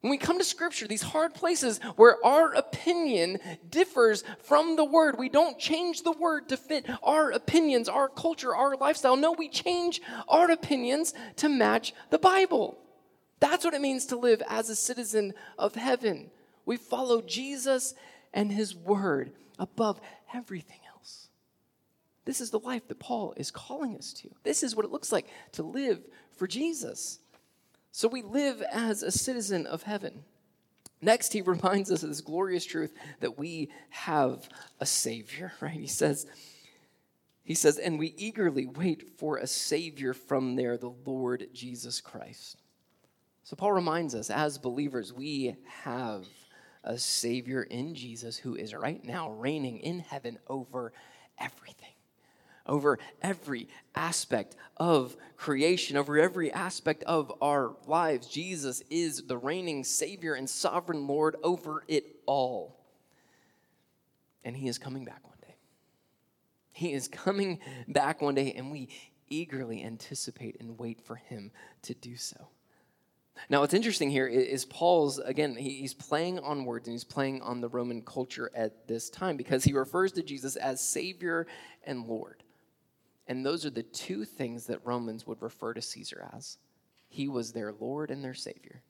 when we come to Scripture, these hard places where our opinion differs from the Word, we don't change the Word to fit our opinions, our culture, our lifestyle. No, we change our opinions to match the Bible. That's what it means to live as a citizen of heaven. We follow Jesus and His Word above everything else. This is the life that Paul is calling us to. This is what it looks like to live for Jesus. So we live as a citizen of heaven. Next, he [laughs] reminds us of this glorious truth that we have a Savior, [laughs] right? He says, he says, and we eagerly wait for a Savior from there, the Lord Jesus Christ. So Paul reminds us, as believers, we have a Savior in Jesus who is right now reigning in heaven over everything over every aspect of creation, over every aspect of our lives. Jesus is the reigning Savior and sovereign Lord over it all. And He is coming back one day. He is coming back one day, and we eagerly anticipate and wait for Him to do so. Now, what's interesting here is Paul's, again, he's playing on words and he's playing on the Roman culture at this time because he refers to Jesus as Savior and Lord. And those are the two things that Romans would refer to Caesar as. He was their Lord and their Savior.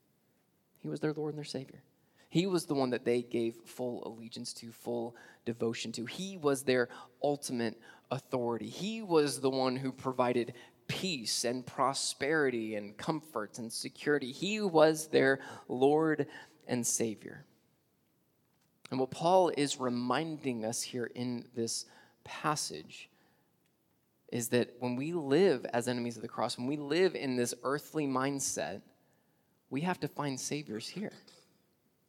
He was their Lord and their Savior. He was the one that they gave full allegiance to, full devotion to. He was their ultimate authority. He was the one who provided peace and prosperity and comfort and security. He was their Lord and Savior. And what Paul is reminding us here in this passage is that when we live as enemies of the cross, when we live in this earthly mindset, we have to find saviors here.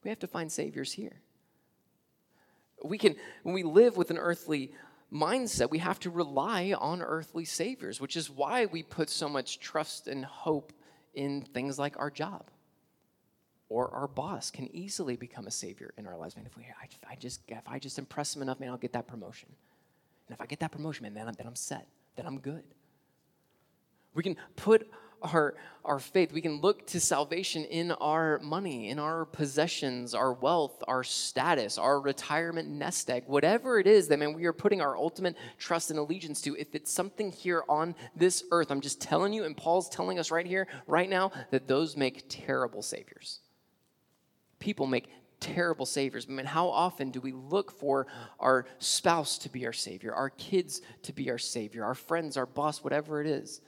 We have to find saviors here. We can, when we live with an earthly mindset, we have to rely on earthly saviors, which is why we put so much trust and hope in things like our job or our boss can easily become a savior in our lives. Man, if we, I, I just, if I just impress him enough, man, I'll get that promotion. And if I get that promotion, man, then I'm, then I'm set that I'm good. We can put our, our faith, we can look to salvation in our money, in our possessions, our wealth, our status, our retirement nest egg, whatever it is that, man, we are putting our ultimate trust and allegiance to. If it's something here on this earth, I'm just telling you, and Paul's telling us right here, right now, that those make terrible saviors. People make terrible saviors. I mean, how often do we look for our spouse to be our savior, our kids to be our savior, our friends, our boss, whatever it is?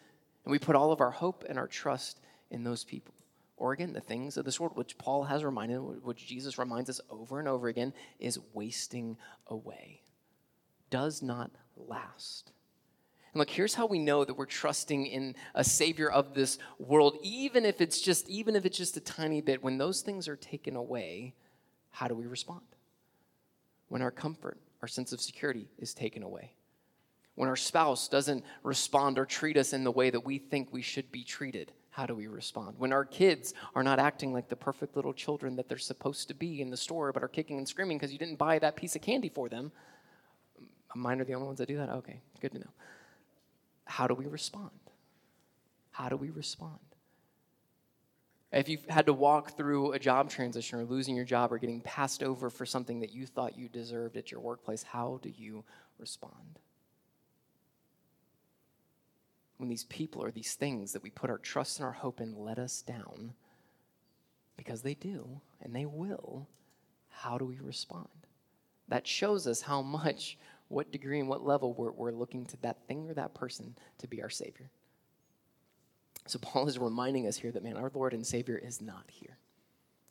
And we put all of our hope and our trust in those people. Or again, the things of this world, which Paul has reminded, which Jesus reminds us over and over again, is wasting away, does not last. And look, here's how we know that we're trusting in a savior of this world, even if it's just, even if it's just a tiny bit. When those things are taken away, how do we respond? When our comfort, our sense of security is taken away. When our spouse doesn't respond or treat us in the way that we think we should be treated, how do we respond? When our kids are not acting like the perfect little children that they're supposed to be in the store, but are kicking and screaming because you didn't buy that piece of candy for them, mine are the only ones that do that? Okay, good to know. How do we respond? How do we respond? If you've had to walk through a job transition or losing your job or getting passed over for something that you thought you deserved at your workplace, how do you respond? When these people or these things that we put our trust and our hope in let us down, because they do and they will, how do we respond? That shows us how much, what degree, and what level we're, we're looking to that thing or that person to be our Savior. So Paul is reminding us here that, man, our Lord and Savior is not here.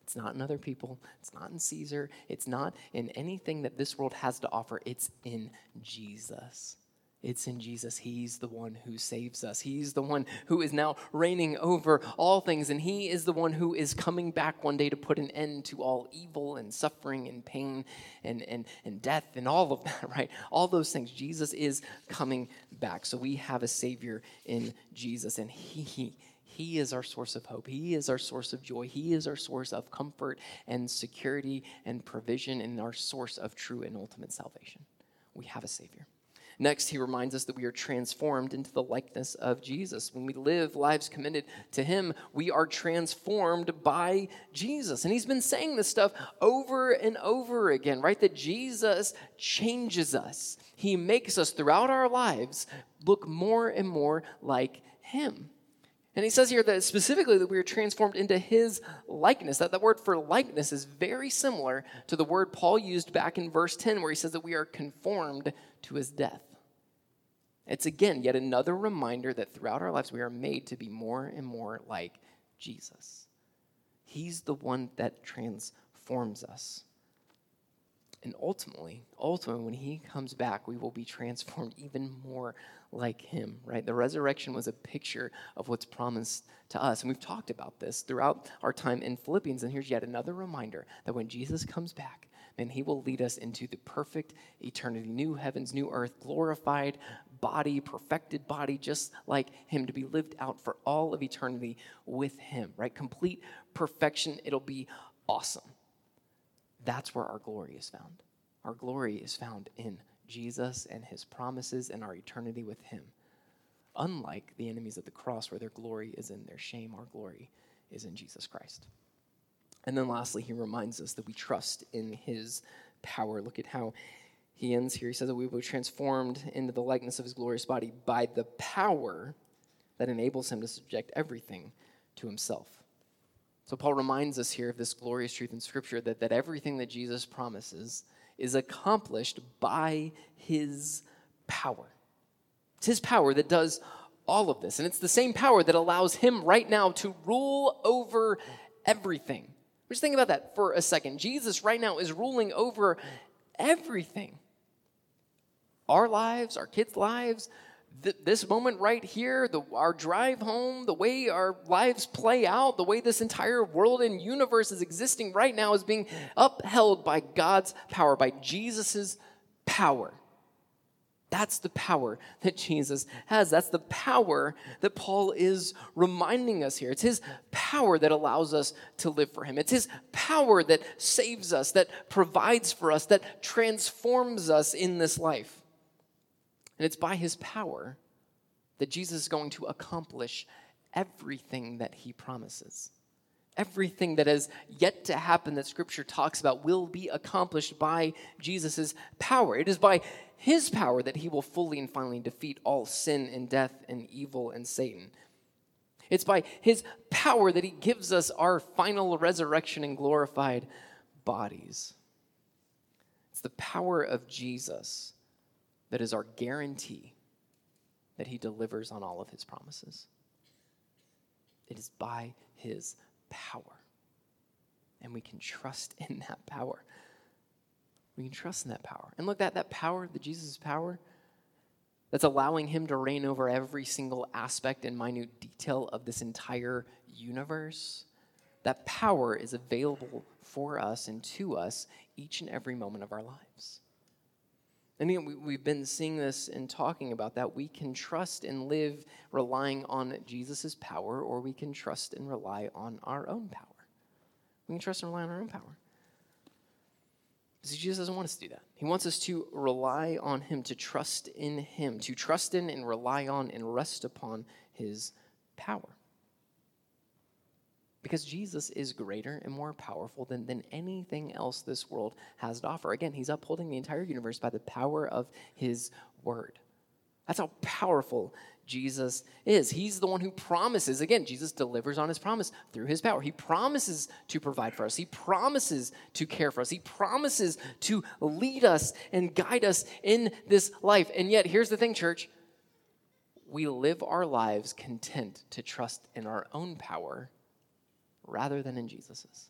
It's not in other people. It's not in Caesar. It's not in anything that this world has to offer. It's in Jesus. It's in Jesus. He's the one who saves us. He's the one who is now reigning over all things, and He is the one who is coming back one day to put an end to all evil and suffering and pain and, and, and death and all of that, [laughs] right? All those things. Jesus is coming back. So we have a Savior in Jesus, and He. He is our source of hope. He is our source of joy. He is our source of comfort and security and provision and our source of true and ultimate salvation. We have a Savior. Next, he reminds us that we are transformed into the likeness of Jesus. When we live lives committed to him, we are transformed by Jesus. And he's been saying this stuff over and over again, right? That Jesus changes us. He makes us throughout our lives look more and more like him. And he says here that specifically that we are transformed into his likeness. That the word for likeness is very similar to the word Paul used back in verse 10, where he says that we are conformed to his death. It's again yet another reminder that throughout our lives we are made to be more and more like Jesus. He's the one that transforms us. And ultimately, ultimately, when he comes back, we will be transformed even more like him, right? The resurrection was a picture of what's promised to us. And we've talked about this throughout our time in Philippians. And here's yet another reminder that when Jesus comes back, then he will lead us into the perfect eternity new heavens, new earth, glorified body, perfected body, just like him, to be lived out for all of eternity with him, right? Complete perfection. It'll be awesome. That's where our glory is found. Our glory is found in Jesus and his promises and our eternity with him. Unlike the enemies of the cross, where their glory is in their shame, our glory is in Jesus Christ. And then lastly, he reminds us that we trust in his power. Look at how he ends here. He says that we will be transformed into the likeness of his glorious body by the power that enables him to subject everything to himself. So Paul reminds us here of this glorious truth in Scripture that, that everything that Jesus promises is accomplished by his power. It's his power that does all of this. And it's the same power that allows him right now to rule over everything. Just think about that for a second. Jesus right now is ruling over everything. Our lives, our kids' lives, th- this moment right here, the, our drive home, the way our lives play out, the way this entire world and universe is existing right now is being upheld by God's power, by Jesus' power. That's the power that Jesus has. That's the power that Paul is reminding us here. It's his power that allows us to live for him. It's his power that saves us, that provides for us, that transforms us in this life. And it's by his power that Jesus is going to accomplish everything that he promises. Everything that has yet to happen that scripture talks about will be accomplished by Jesus' power. It is by his power that he will fully and finally defeat all sin and death and evil and Satan. It's by his power that he gives us our final resurrection and glorified bodies. It's the power of Jesus that is our guarantee that he delivers on all of his promises. It is by his power. And we can trust in that power. We can trust in that power. And look, that, that power, the Jesus' power, that's allowing him to reign over every single aspect and minute detail of this entire universe, that power is available for us and to us each and every moment of our lives. And again, we, have been seeing this and talking about that. We can trust and live relying on Jesus' power, or we can trust and rely on our own power. We can trust and rely on our own power. Because Jesus doesn't want us to do that. He wants us to rely on Him, to trust in Him, to trust in and rely on and rest upon His power. Because Jesus is greater and more powerful than, than anything else this world has to offer. Again, he's upholding the entire universe by the power of his word. That's how powerful Jesus is. He's the one who promises. Again, Jesus delivers on his promise through his power. He promises to provide for us, he promises to care for us, he promises to lead us and guide us in this life. And yet, here's the thing, church we live our lives content to trust in our own power rather than in Jesus's.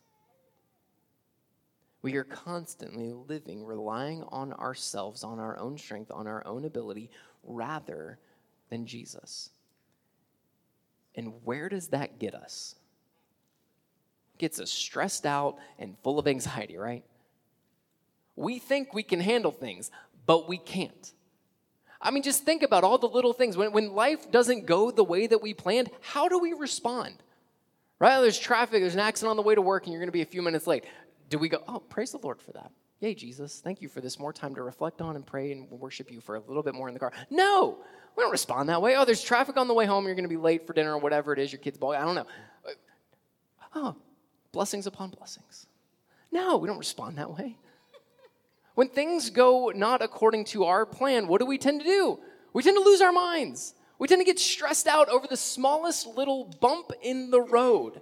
We are constantly living, relying on ourselves, on our own strength, on our own ability, rather than Jesus. And where does that get us? Gets us stressed out and full of anxiety, right? We think we can handle things, but we can't. I mean, just think about all the little things. When, when life doesn't go the way that we planned, how do we respond? Right? There's traffic, there's an accident on the way to work, and you're going to be a few minutes late. Do we go, oh, praise the Lord for that? Yay, Jesus, thank you for this more time to reflect on and pray and worship you for a little bit more in the car. No, we don't respond that way. Oh, there's traffic on the way home, you're going to be late for dinner or whatever it is, your kid's ball. I don't know. Oh, blessings upon blessings. No, we don't respond that way. When things go not according to our plan, what do we tend to do? We tend to lose our minds. We tend to get stressed out over the smallest little bump in the road.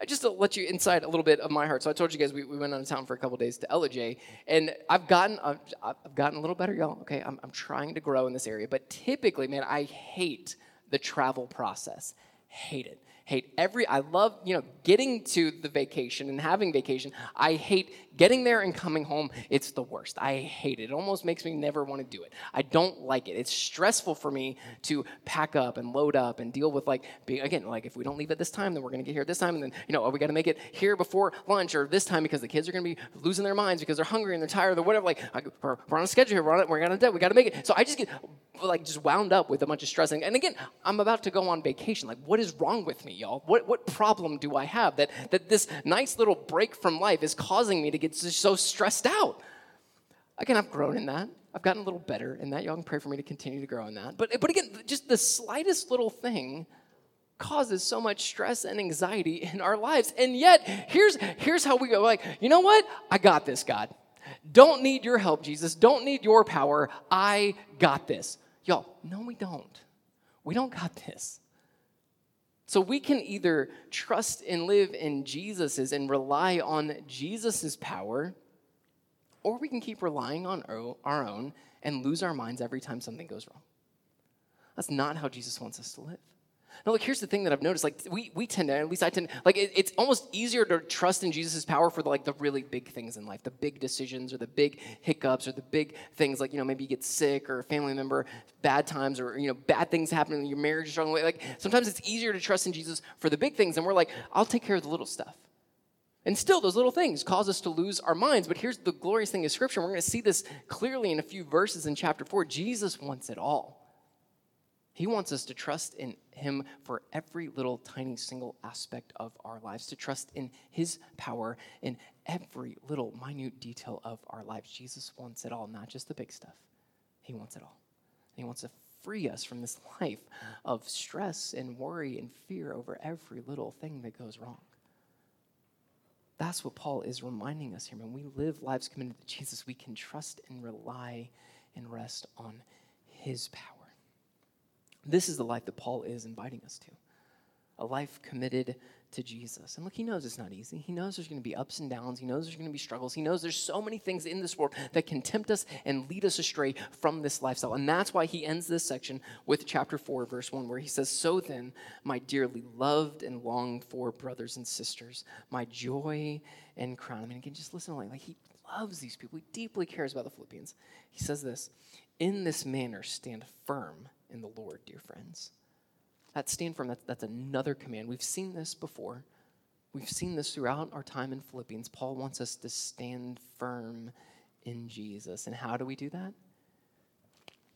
I just to let you inside a little bit of my heart. So I told you guys we, we went out of town for a couple days to Ellijay, and I've gotten I've, I've gotten a little better, y'all. Okay, I'm, I'm trying to grow in this area, but typically, man, I hate the travel process. Hate it hate every i love you know getting to the vacation and having vacation. I hate getting there and coming home. It's the worst. I hate it. It almost makes me never want to do it. I don't like it. It's stressful for me to pack up and load up and deal with like being again like if we don't leave at this time then we're going to get here at this time and then you know oh, we got to make it here before lunch or this time because the kids are going to be losing their minds because they're hungry and they're tired or whatever? Like we're, on a schedule here. We're on it. We're going to we got to make it. So i just get like just wound up with a bunch of stressing and again i'm about to go on vacation. Like what is wrong with me y'all? What, what problem do I have that, that this nice little break from life is causing me to get so stressed out? Again, I've grown in that. I've gotten a little better in that. Y'all can pray for me to continue to grow in that. But, but again, just the slightest little thing causes so much stress and anxiety in our lives. And yet, here's, here's how we go like, you know what? I got this, God. Don't need your help, Jesus. Don't need your power. I got this. Y'all, no, we don't. We don't got this. So we can either trust and live in Jesus's and rely on Jesus's power, or we can keep relying on our own and lose our minds every time something goes wrong. That's not how Jesus wants us to live. Now, look, here's the thing that I've noticed. Like, we, we tend to, at least I tend, like, it, it's almost easier to trust in Jesus' power for, the, like, the really big things in life, the big decisions or the big hiccups or the big things, like, you know, maybe you get sick or a family member, bad times or, you know, bad things happen in your marriage is struggling. Like, sometimes it's easier to trust in Jesus for the big things, and we're like, I'll take care of the little stuff. And still, those little things cause us to lose our minds. But here's the glorious thing of Scripture. We're going to see this clearly in a few verses in chapter 4. Jesus wants it all. He wants us to trust in Him for every little tiny single aspect of our lives, to trust in His power in every little minute detail of our lives. Jesus wants it all, not just the big stuff. He wants it all. he wants to free us from this life of stress and worry and fear over every little thing that goes wrong. That's what Paul is reminding us here. When we live lives committed to Jesus, we can trust and rely and rest on His power. This is the life that Paul is inviting us to a life committed to Jesus. And look, he knows it's not easy. He knows there's going to be ups and downs. He knows there's going to be struggles. He knows there's so many things in this world that can tempt us and lead us astray from this lifestyle. And that's why he ends this section with chapter 4, verse 1, where he says, So then, my dearly loved and longed for brothers and sisters, my joy and crown. I mean, again, just listen, like, like he loves these people. He deeply cares about the Philippians. He says this In this manner, stand firm in the Lord, dear friends. That stand firm, that's, that's another command. We've seen this before. We've seen this throughout our time in Philippians. Paul wants us to stand firm in Jesus. And how do we do that?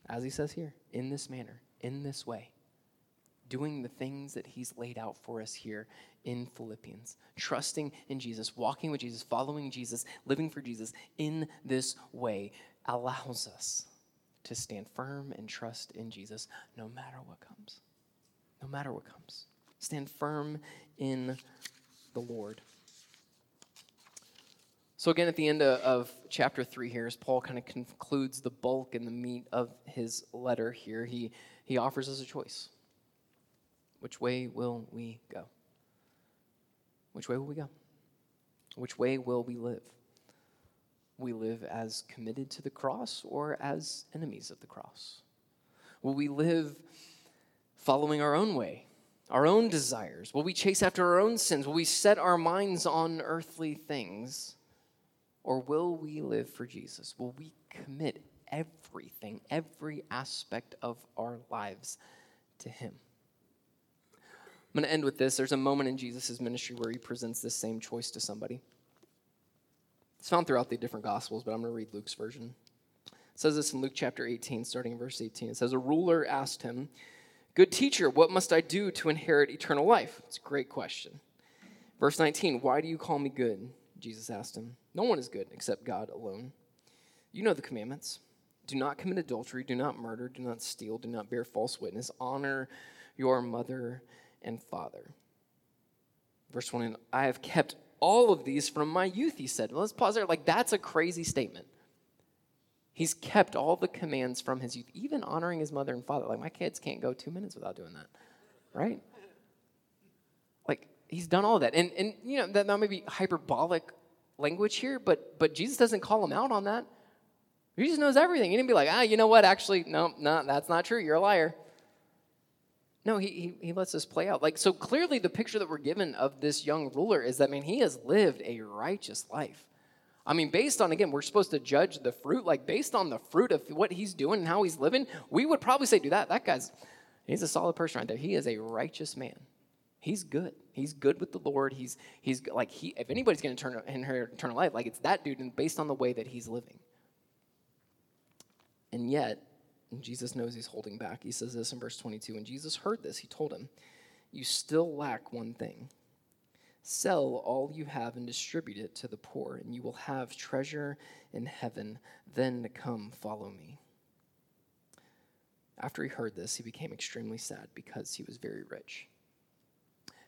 As he says here, in this manner, in this way, doing the things that he's laid out for us here in Philippians. Trusting in Jesus, walking with Jesus, following Jesus, living for Jesus in this way allows us to stand firm and trust in Jesus no matter what comes. No matter what comes. Stand firm in the Lord. So, again, at the end of, chapter 3 here, as Paul kind of concludes the bulk and the meat of his letter here, he, he offers us a choice. Which way will we go? Which way will we go? Which way will we live? We live as committed to the cross or as enemies of the cross? Will we live following our own way, our own desires? Will we chase after our own sins? Will we set our minds on earthly things? Or will we live for Jesus? Will we commit everything, every aspect of our lives to Him? I'm going to end with this. There's a moment in Jesus' ministry where he presents this same choice to somebody. It's found throughout the different Gospels, but I'm going to read Luke's version. It says this in Luke chapter 18, starting in verse 18. It says, A ruler asked him, Good teacher, what must I do to inherit eternal life? It's a great question. Verse 19, Why do you call me good? Jesus asked him. No one is good except God alone. You know the commandments do not commit adultery, do not murder, do not steal, do not bear false witness, honor your mother and father. Verse 20, I have kept all of these from my youth, he said. Let's pause there. Like, that's a crazy statement. He's kept all the commands from his youth, even honoring his mother and father. Like, my kids can't go two minutes without doing that, right? Like, he's done all of that. And, and you know, that, that may be hyperbolic language here, but, but Jesus doesn't call him out on that. Jesus knows everything. He didn't be like, ah, you know what? Actually, no, no, that's not true. You're a liar. No, he, he, he lets this play out. Like, so clearly the picture that we're given of this young ruler is that, man, he has lived a righteous life. I mean, based on, again, we're supposed to judge the fruit, like based on the fruit of what he's doing and how he's living, we would probably say, do that, that guy's, he's a solid person right there. He is a righteous man. He's good. He's good with the Lord. He's, he's like, he, if anybody's going to turn inherit eternal life, like it's that dude and based on the way that he's living. And yet, and Jesus knows he's holding back. He says this in verse 22. When Jesus heard this, he told him, You still lack one thing. Sell all you have and distribute it to the poor, and you will have treasure in heaven. Then come follow me. After he heard this, he became extremely sad because he was very rich.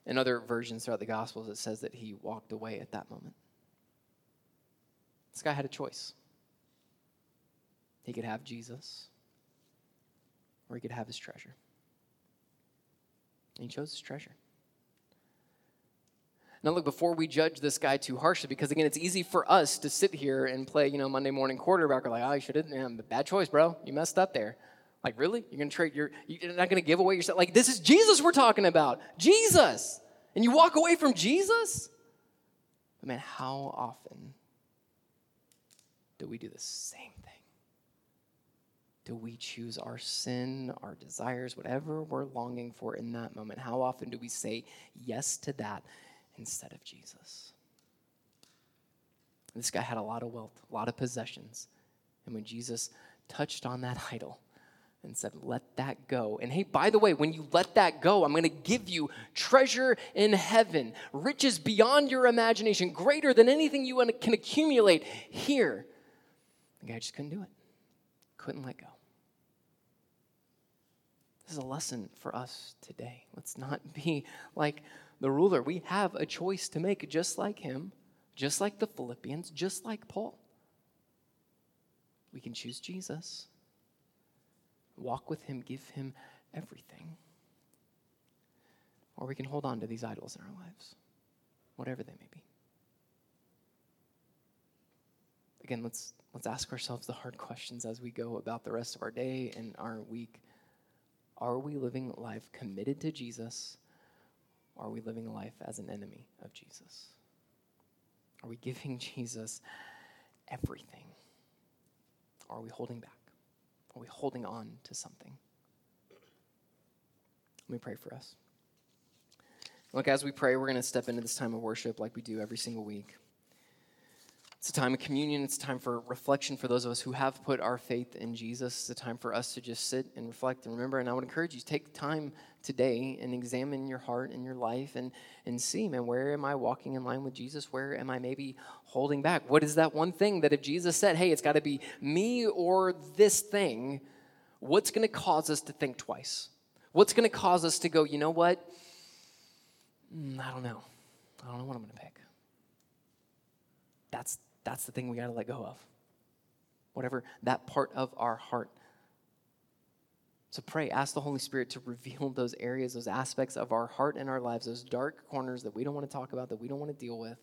In other versions throughout the Gospels, it says that he walked away at that moment. This guy had a choice. He could have Jesus, or he could have his treasure. And he chose his treasure. Now, look, before we judge this guy too harshly, because again, it's easy for us to sit here and play, you know, Monday morning quarterback. Or like, oh, you should have, yeah, bad choice, bro. You messed up there. Like, really? You're going to trade, you're, you're not going to give away yourself? Like, this is Jesus we're talking about. Jesus. And you walk away from Jesus? But man, how often do we do the same do we choose our sin, our desires, whatever we're longing for in that moment? How often do we say yes to that instead of Jesus? This guy had a lot of wealth, a lot of possessions. And when Jesus touched on that [laughs] idol and said, Let that go. And hey, by the way, when you let that go, I'm going to give you treasure in heaven, riches beyond your imagination, greater than anything you can accumulate here. The guy just couldn't do it, couldn't let go. This is a lesson for us today. Let's not [laughs] be like the ruler. We have a choice to make, just like him, just like the Philippians, just like Paul. We can choose Jesus, walk with him, give him everything. Or we can hold on to these idols in our lives, whatever they may be. Again, let's, let's ask ourselves the hard [laughs] questions as we go about the rest of our day and our week. Are we living life committed to Jesus? Or are we living life as an enemy of Jesus? Are we giving [laughs] Jesus everything? Or are we holding back? Are we holding on to something? Let me pray for us. Look, as we pray, we're going to step into this time of worship like we do every single week. It's a time of communion. It's a time for reflection for those of us who have put our faith in Jesus. It's a time for us to just sit and reflect and remember. And I would encourage you to take time today and examine your heart and your life and, and see, man, where am I walking in line with Jesus? Where am I maybe holding back? What is that one thing that if Jesus said, hey, it's got to be me or this thing, what's going to cause us to think twice? What's going to cause us to go, you know what? mm, I don't know. I don't know what I'm going to pick. That's, that's the thing we got to let go of. Whatever that part of our heart. So pray, ask the Holy Spirit to reveal those areas, those aspects of our heart and our lives, those dark corners that we don't want to talk about, that we don't want to deal with.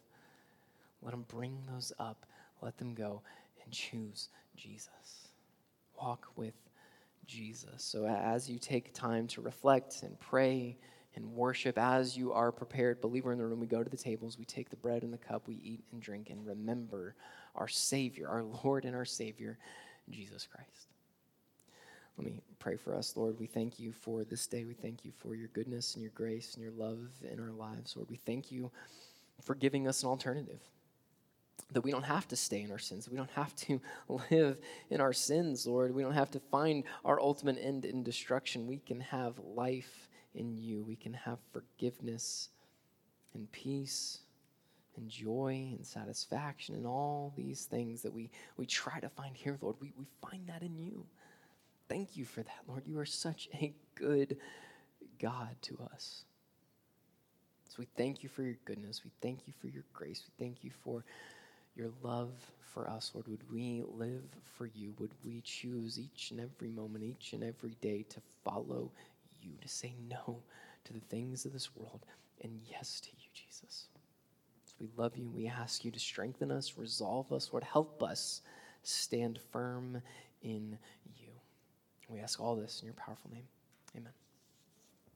Let Him bring those up, let them go, and choose Jesus. Walk with Jesus. So as you take time to reflect and pray and worship, as you are prepared, believer in the room, we go to the tables, we take the bread and the cup, we eat and drink, and remember our Savior, our Lord and our Savior, Jesus Christ. Let me pray for us, Lord. We thank you for this day. We thank you for your goodness and your grace and your love in our lives, Lord. We thank you for giving us an alternative that we don't have to stay in our sins. We don't have to [laughs] live in our sins, Lord. We don't have to find our ultimate end in destruction. We can have life in you. We can have forgiveness and peace and joy and satisfaction and all these things that we, we try to find here, Lord. We, we find that in you. Thank you for that, Lord. You are such a good God to us. So we thank you for your goodness. We thank you for your grace. We thank you for your love for us, Lord. Would we live for you? Would we choose each and every moment, each and every day to follow you, to say no to the things of this world and yes to you, Jesus? So we love you. We ask you to strengthen us, resolve us, Lord. Help us stand firm in you. We ask all this in your powerful name. Amen.